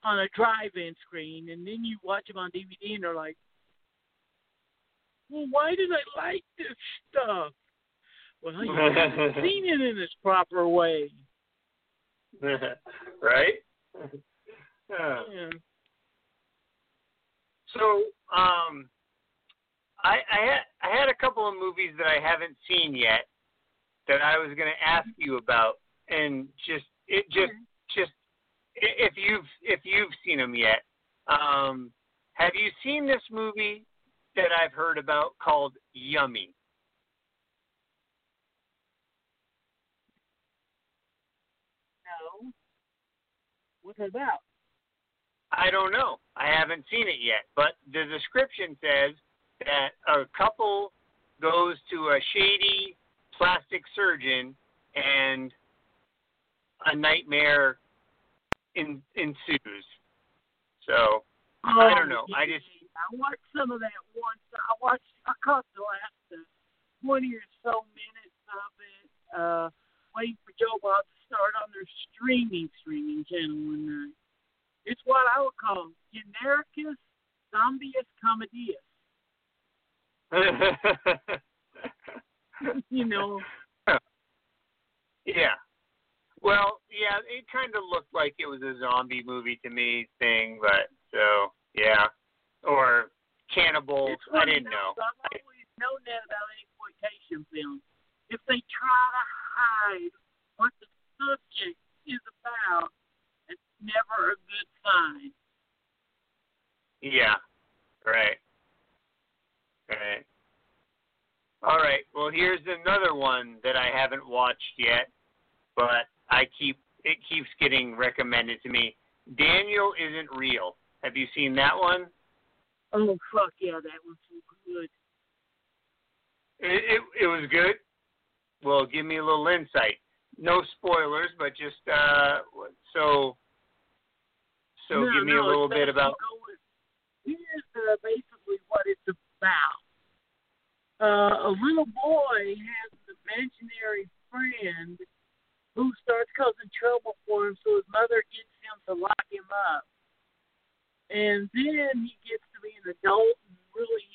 on a drive-in screen, and then you watch them on DVD and they're like, well, why did I like this stuff? Well, I haven't seen it in its proper way. right? Yeah. so, um, I I had I had a couple of movies that I haven't seen yet that I was going to ask you about, and just it just just if you've if you've seen them yet, um, have you seen this movie that I've heard about called Yummy? No. What's it about? I don't know. I haven't seen it yet, but the description says that a couple goes to a shady plastic surgeon and a nightmare in, ensues. So I don't know. I just I watched some of that once. I watched. I caught the last twenty or so minutes of it. Uh, waiting for Joe Bob start on their streaming streaming channel one night. It's what I would call genericus zombius comedius. you know. Yeah. Well, yeah, it kind of looked like it was a zombie movie to me thing, but so yeah, or cannibals. I didn't know. I've always known that about exploitation films. If they try to hide what the subject is about, it's never a good sign. Yeah. Right. Right. All right. Well, here's another one that I haven't watched yet, but I keep it keeps getting recommended to me. Daniel isn't real. Have you seen that one? Oh fuck yeah, that one's so good. It, it it was good. Well, give me a little insight. No spoilers, but just uh so so no, give me no, a little bit about Here's uh, basically what it's about. Uh, a little boy has an imaginary friend who starts causing trouble for him, so his mother gets him to lock him up. And then he gets to be an adult and really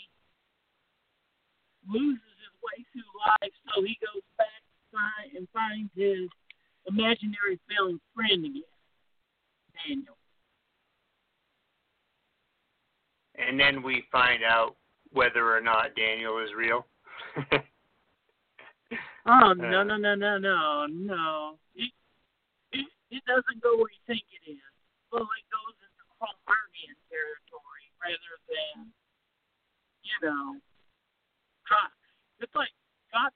loses his way through life, so he goes back find, and finds his imaginary feeling friend again, Daniel. and then we find out whether or not Daniel is real. Oh Uh, no no no no no no! It, it it doesn't go where you think it is. Well, it goes into Cromartian territory rather than, you know, try. It's like God.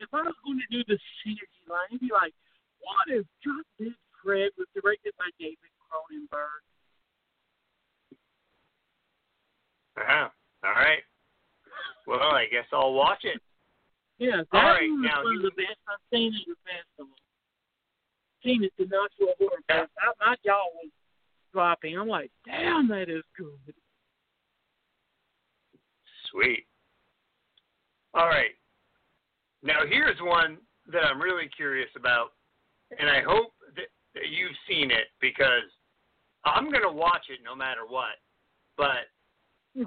If I was going to do the synergy line, it'd be like, what if Drop Dead Fred was directed by David Cronenberg? Ah, all right. Well, I guess I'll watch it. Yeah, that All right, was now one of the best I've seen at the festival. Seen it at the Knoxville Horror Fest. I, my jaw was dropping. I'm like, damn, that is good. Sweet. All right. Now here's one that I'm really curious about, and I hope that, that you've seen it because I'm gonna watch it no matter what. But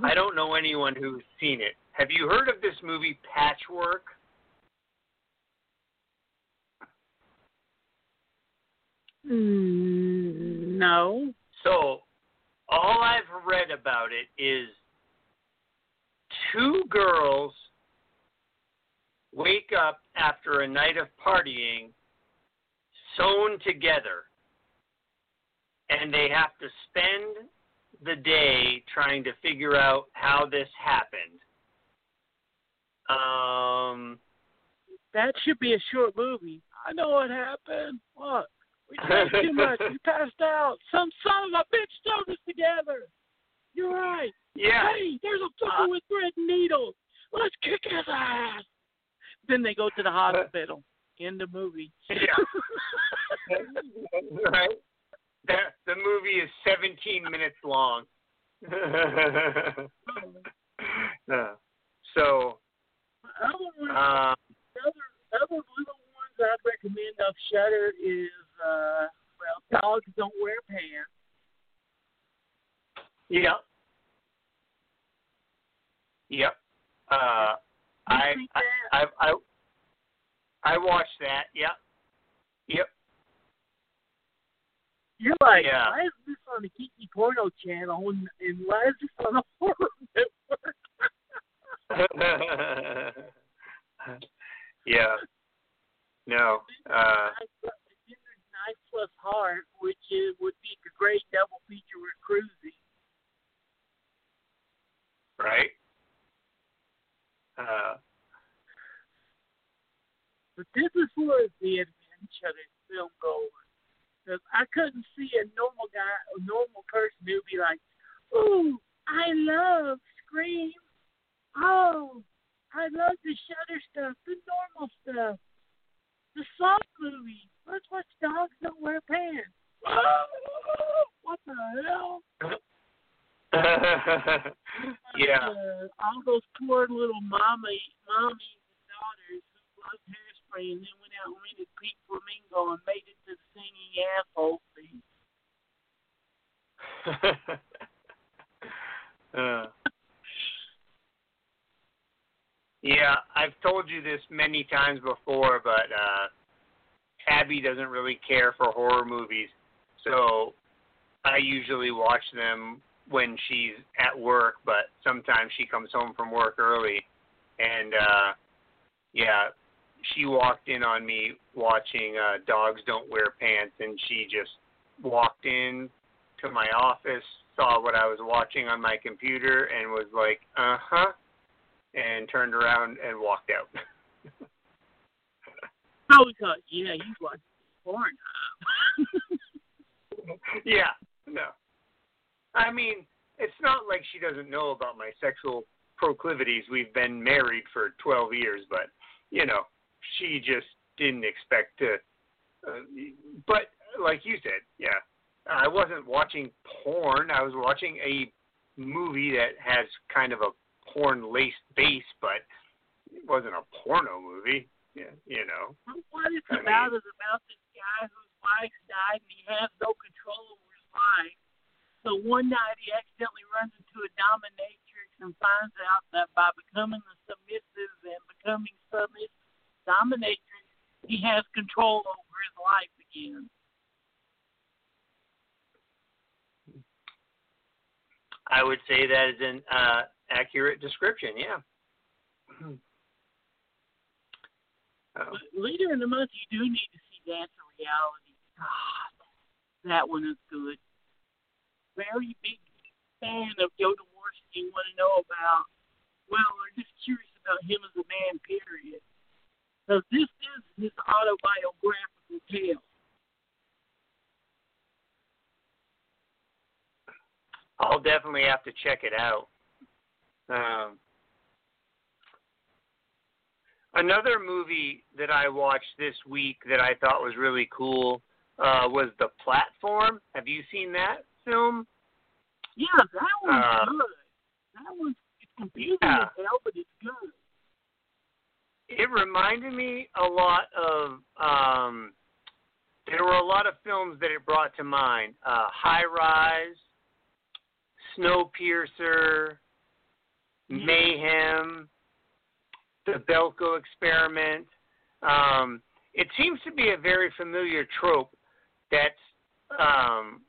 I don't know anyone who's seen it. Have you heard of this movie Patchwork? Mm, no. So, all I've read about it is two girls wake up after a night of partying sewn together, and they have to spend the day trying to figure out how this happened. Um, That should be a short movie. I know what happened. What? We drank too much. We passed out. Some son of a bitch sewed us together. You're right. yeah, Hey, there's a fucker with thread and needles. Let's kick his ass. Then they go to the hospital. End of movie. Yeah. right? The, the movie is 17 minutes long. Uh, so, other one, uh, other other little ones I'd recommend off Shudder is uh well, dogs don't wear pants. yep. Yep. Uh, I, I. I, I, I watched that. Yep. Yep. You're like, Yeah. why is this on the Kiki Porno channel and, and why is this on a horror network? yeah. No. Uh, Knife plus Heart, which is, would be a great double feature with Cruising. right. Uh, But this is where the adventure of this film goes. Because I couldn't see a normal guy, a normal person who'd be like, "Ooh, I love Scream. Oh, I love the Shudder stuff, the normal stuff, the soft movie. Let's watch Dogs Don't Wear Pants. Oh, what the hell? yeah. Uh, all those poor little mommy, mommies and daughters who loved hairspray and then went out and rented Pink Flamingo and made it to the singing asshole scene. uh, yeah, I've told you this many times before, but uh, Abby doesn't really care for horror movies, so I usually watch them when she's at work. But sometimes she comes home from work early, and uh, yeah, she walked in on me watching uh, Dogs Don't Wear Pants, and she just walked in to my office, saw what I was watching on my computer, and was like, "Uh huh," and turned around and walked out. Oh, because yeah, you watch porn. yeah, no. I mean, it's not like she doesn't know about my sexual proclivities. We've been married for 12 years, but you know, she just didn't expect to. Uh, but like you said, yeah, I wasn't watching porn. I was watching a movie that has kind of a porn laced base, but it wasn't a porno movie. Yeah, you know. What it's I about mean- is about this guy whose wife died and he has no control over his life. So one night he accidentally runs into a dominatrix and finds out that by becoming the submissive and becoming submissive dominatrix, he has control over his life again. I would say that is an uh, accurate description. Yeah. Oh. Later in the month, you do need to see Dance of Reality. God, that one is good. Very big fan of Jodorowsky. Want to know about? Well, we're just curious about him as a man. Period. Because this is his autobiographical tale. I'll definitely have to check it out. Um, another movie that I watched this week that I thought was really cool uh, was The Platform. Have you seen that film? Yeah, that one's Uh, good. That one's it's confusing yeah. as hell, but it's good. It reminded me a lot of. Um, there were a lot of films that it brought to mind. Uh, High Rise, Snowpiercer, Mayhem, the Belko experiment. Um, it seems to be a very familiar trope that's um,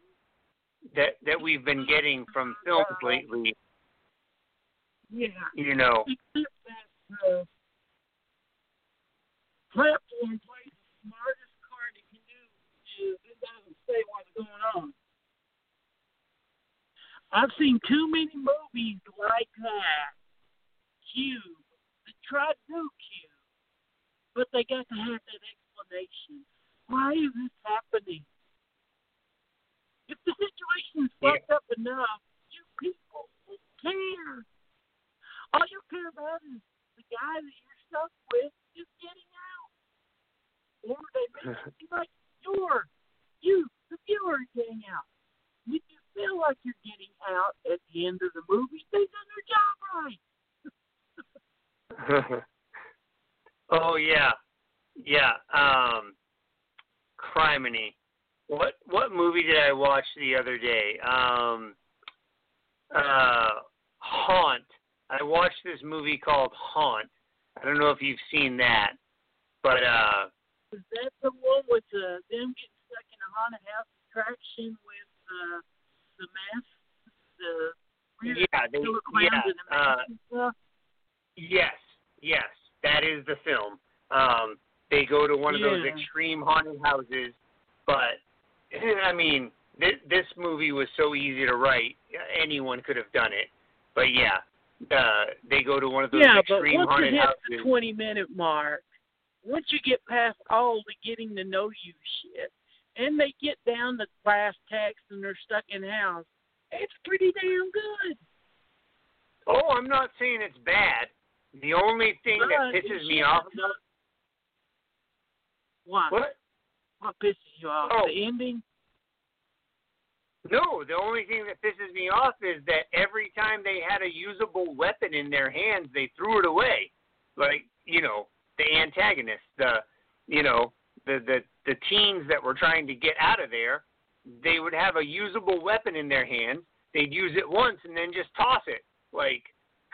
that that we've been getting from films lately. Yeah. You know, that uh, platform plays the smartest card it can do is it doesn't say what's going on. I've seen too many movies like that. Cube. They tried to do Cube, but they got to have that explanation. Why is this happening? If the situation is Yeah. fucked up enough, you people will care. All you care about is the guy that you're stuck with is getting out. Or they make it seem like you're, you, the viewer, are getting out. If you feel like you're getting out at the end of the movie, they've done their job right. oh yeah, yeah. Um, criminy. What what movie did I watch the other day? Um, uh, Haunt. I watched this movie called Haunt. I don't know if you've seen that, but uh, Is that the one with uh, them getting stuck in a haunted house attraction with uh, the mask, the yeah, they, yeah, and the uh, and stuff? Yes, yes, that is the film. Um, they go to one of those extreme haunted houses, but I mean, this, this movie was so easy to write; anyone could have done it. But yeah, uh, they go to one of those Yeah, but extreme once haunted it hits houses. the 20 minute mark, once you get past all the getting to know you shit, and they get down to brass tacks and they're stuck in house, it's pretty damn good. Oh, I'm not saying it's bad. The only thing that pisses me off. not- What? What? What pisses you off? Oh. The ending? No, the only thing that pisses me off is that every time they had a usable weapon in their hands, they threw it away. Like, you know, the antagonists, the, you know, the the the teens that were trying to get out of there, they would have a usable weapon in their hands. They'd use it once and then just toss it. Like,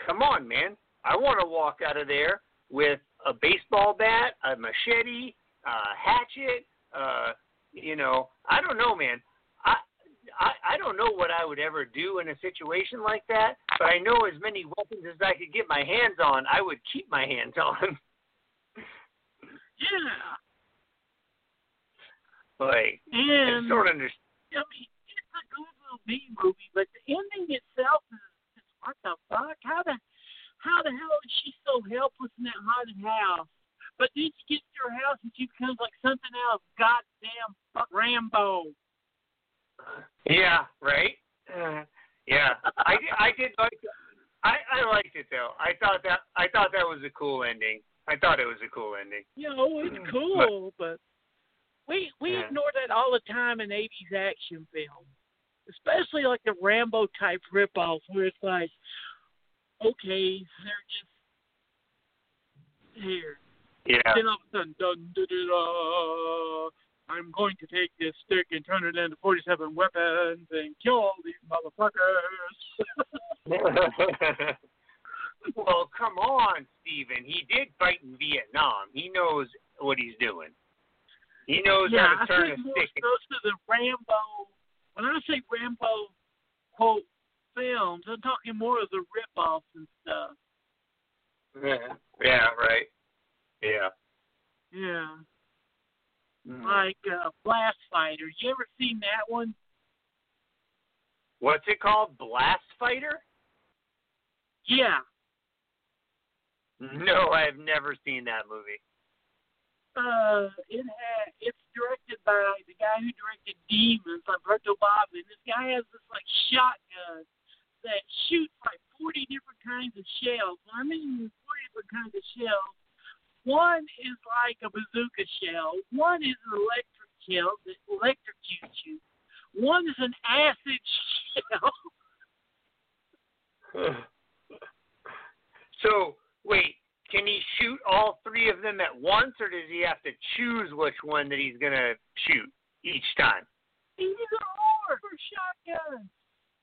come on, man. I want to walk out of there with a baseball bat, a machete, a hatchet. Uh, you know, I don't know, man. I, I I don't know what I would ever do in a situation like that, but I know as many weapons as I could get my hands on, I would keep my hands on. Yeah. like, And I sort of understand. I mean, it's a good little B movie, but the ending itself is, is what the fuck? How the how the hell is she so helpless in that haunted house? But then she gets to her house and she becomes like something else. Goddamn Rambo. Yeah, right. Uh, yeah, I did, I did like. I I liked it though. I thought that I thought that was a cool ending. I thought it was a cool ending. You know, it's cool, but, we we Yeah. ignore that all the time in eighties action films. Especially like the Rambo type ripoffs where it's like, okay, they're just here. Yeah. Then all of a sudden, dun, dun, dun, dun, I'm going to take this stick and turn it into 47 weapons and kill all these motherfuckers. well, come on, Steven. He did fight in Vietnam. He knows what he's doing. He knows yeah, how to turn a think more stick. so to the Rambo. When I say Rambo, quote, films, I'm talking more of the rip-offs and stuff. Yeah, yeah, right. Yeah. Yeah, Mm. like uh, Blast Fighter. You ever seen that one? What's it called? Blast Fighter? Yeah. No, I've never seen that movie. uh, it had it's directed by the guy who directed Demons, Lamberto Bava. And this guy has this like shotgun that shoots like forty different kinds of shells. I mean forty different kinds of shells, one is like a bazooka shell, one is an electric shell that electrocutes you, one is an acid shell. so, wait, can he shoot all three of them at once, or does he have to choose which one that he's gonna shoot each time? He's an or for shotgun.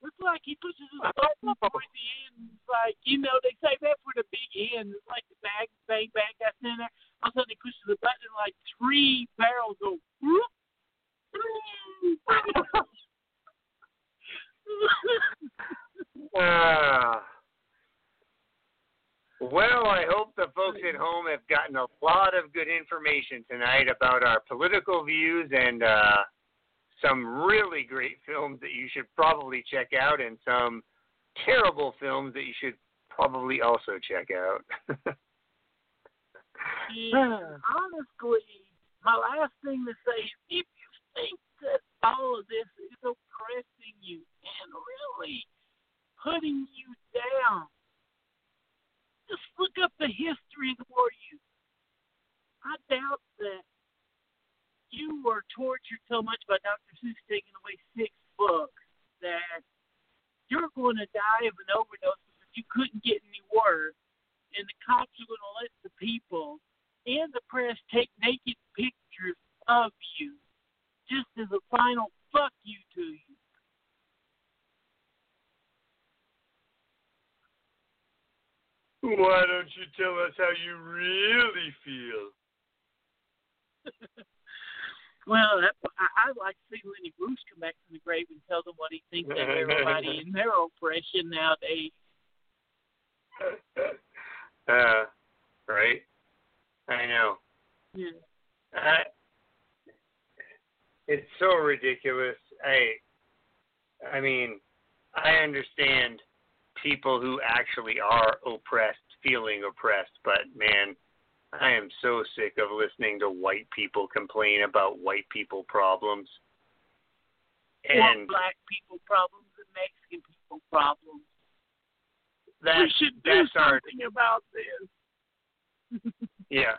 Looks like he pushes his button towards the end. It's like, you know, they say that for the big end. It's like the bang, bang, bang that's in there. All of a sudden he pushes the button and like three barrels go whoop. Ah. Well, I hope the folks at home have gotten a lot of good information tonight about our political views and uh, some really great films that you should probably check out, and some terrible films that you should probably also check out. And honestly, my last thing to say is if you think that all of this is oppressing you and really putting you down, just look up the history for you. I doubt that you were tortured so much by Dr. Seuss taking away six books that you're going to die of an overdose because you couldn't get any work, and the cops are going to let the people and the press take naked pictures of you just as a final fuck you to you. Why don't you tell us how you really feel? Well, that, I, I'd like to see Lenny Bruce come back from the grave and tell them what he thinks of everybody in their oppression nowadays. uh, right? I know. Yeah. I, it's so ridiculous. I, I mean, I understand people who actually are oppressed feeling oppressed, but man, I am so sick of listening to white people complain about white people problems. Or And black people problems and Mexican people problems. that we should do that's our something about this. Yeah.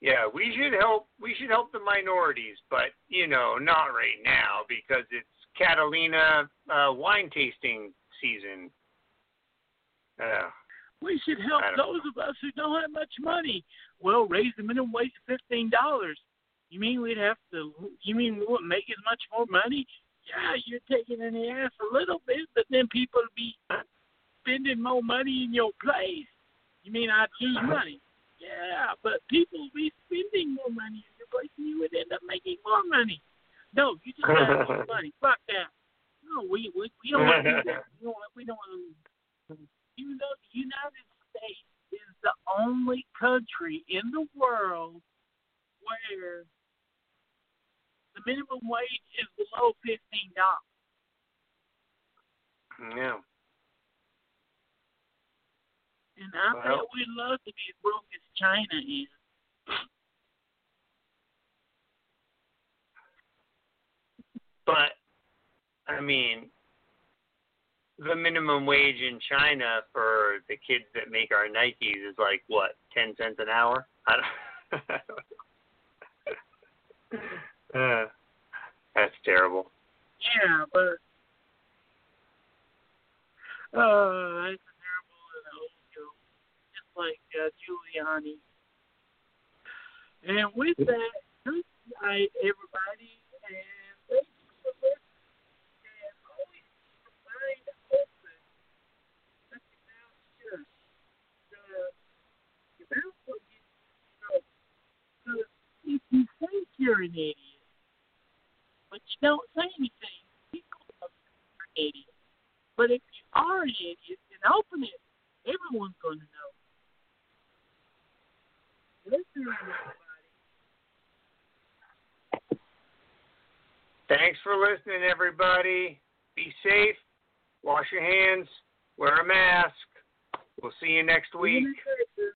Yeah, we should help we should help the minorities, but you know, not right now because it's Catalina uh wine tasting season. Uh, We should help those of us who don't have much money. Well, raise the minimum wage to fifteen dollars. You mean we'd have to? You mean we wouldn't make as much more money? Yeah, you're taking in the ass a little bit, but then people would be spending more money in your place. You mean I'd lose uh-huh. money? Yeah, but people will be spending more money in your place, and you would end up making more money. No, you just have more money. Fuck that. No, we we, we don't want to do that. We don't we don't want to. Even though the United States is the only country in the world where the minimum wage is below fifteen dollars. Yeah. And I Well- bet we'd love to be as broke as China is. But I mean, the minimum wage in China for the kids that make our Nikes is like what, ten cents an hour? I don't. uh, that's terrible. Yeah, but uh, that's a terrible and old joke, just like uh, Giuliani. And with that, good night, everybody, and thank you for listening. And always keep your mind open. Let your mouth shut. Uh, your mouth will get you know. Because if you think you're an idiot, but you don't say anything, people know you're an idiot. But if you are an idiot, then open it. Everyone's going to know. Listen, everybody. Thanks for listening, everybody. Be safe. Wash your hands. Wear a mask. We'll see you next week. Even if it's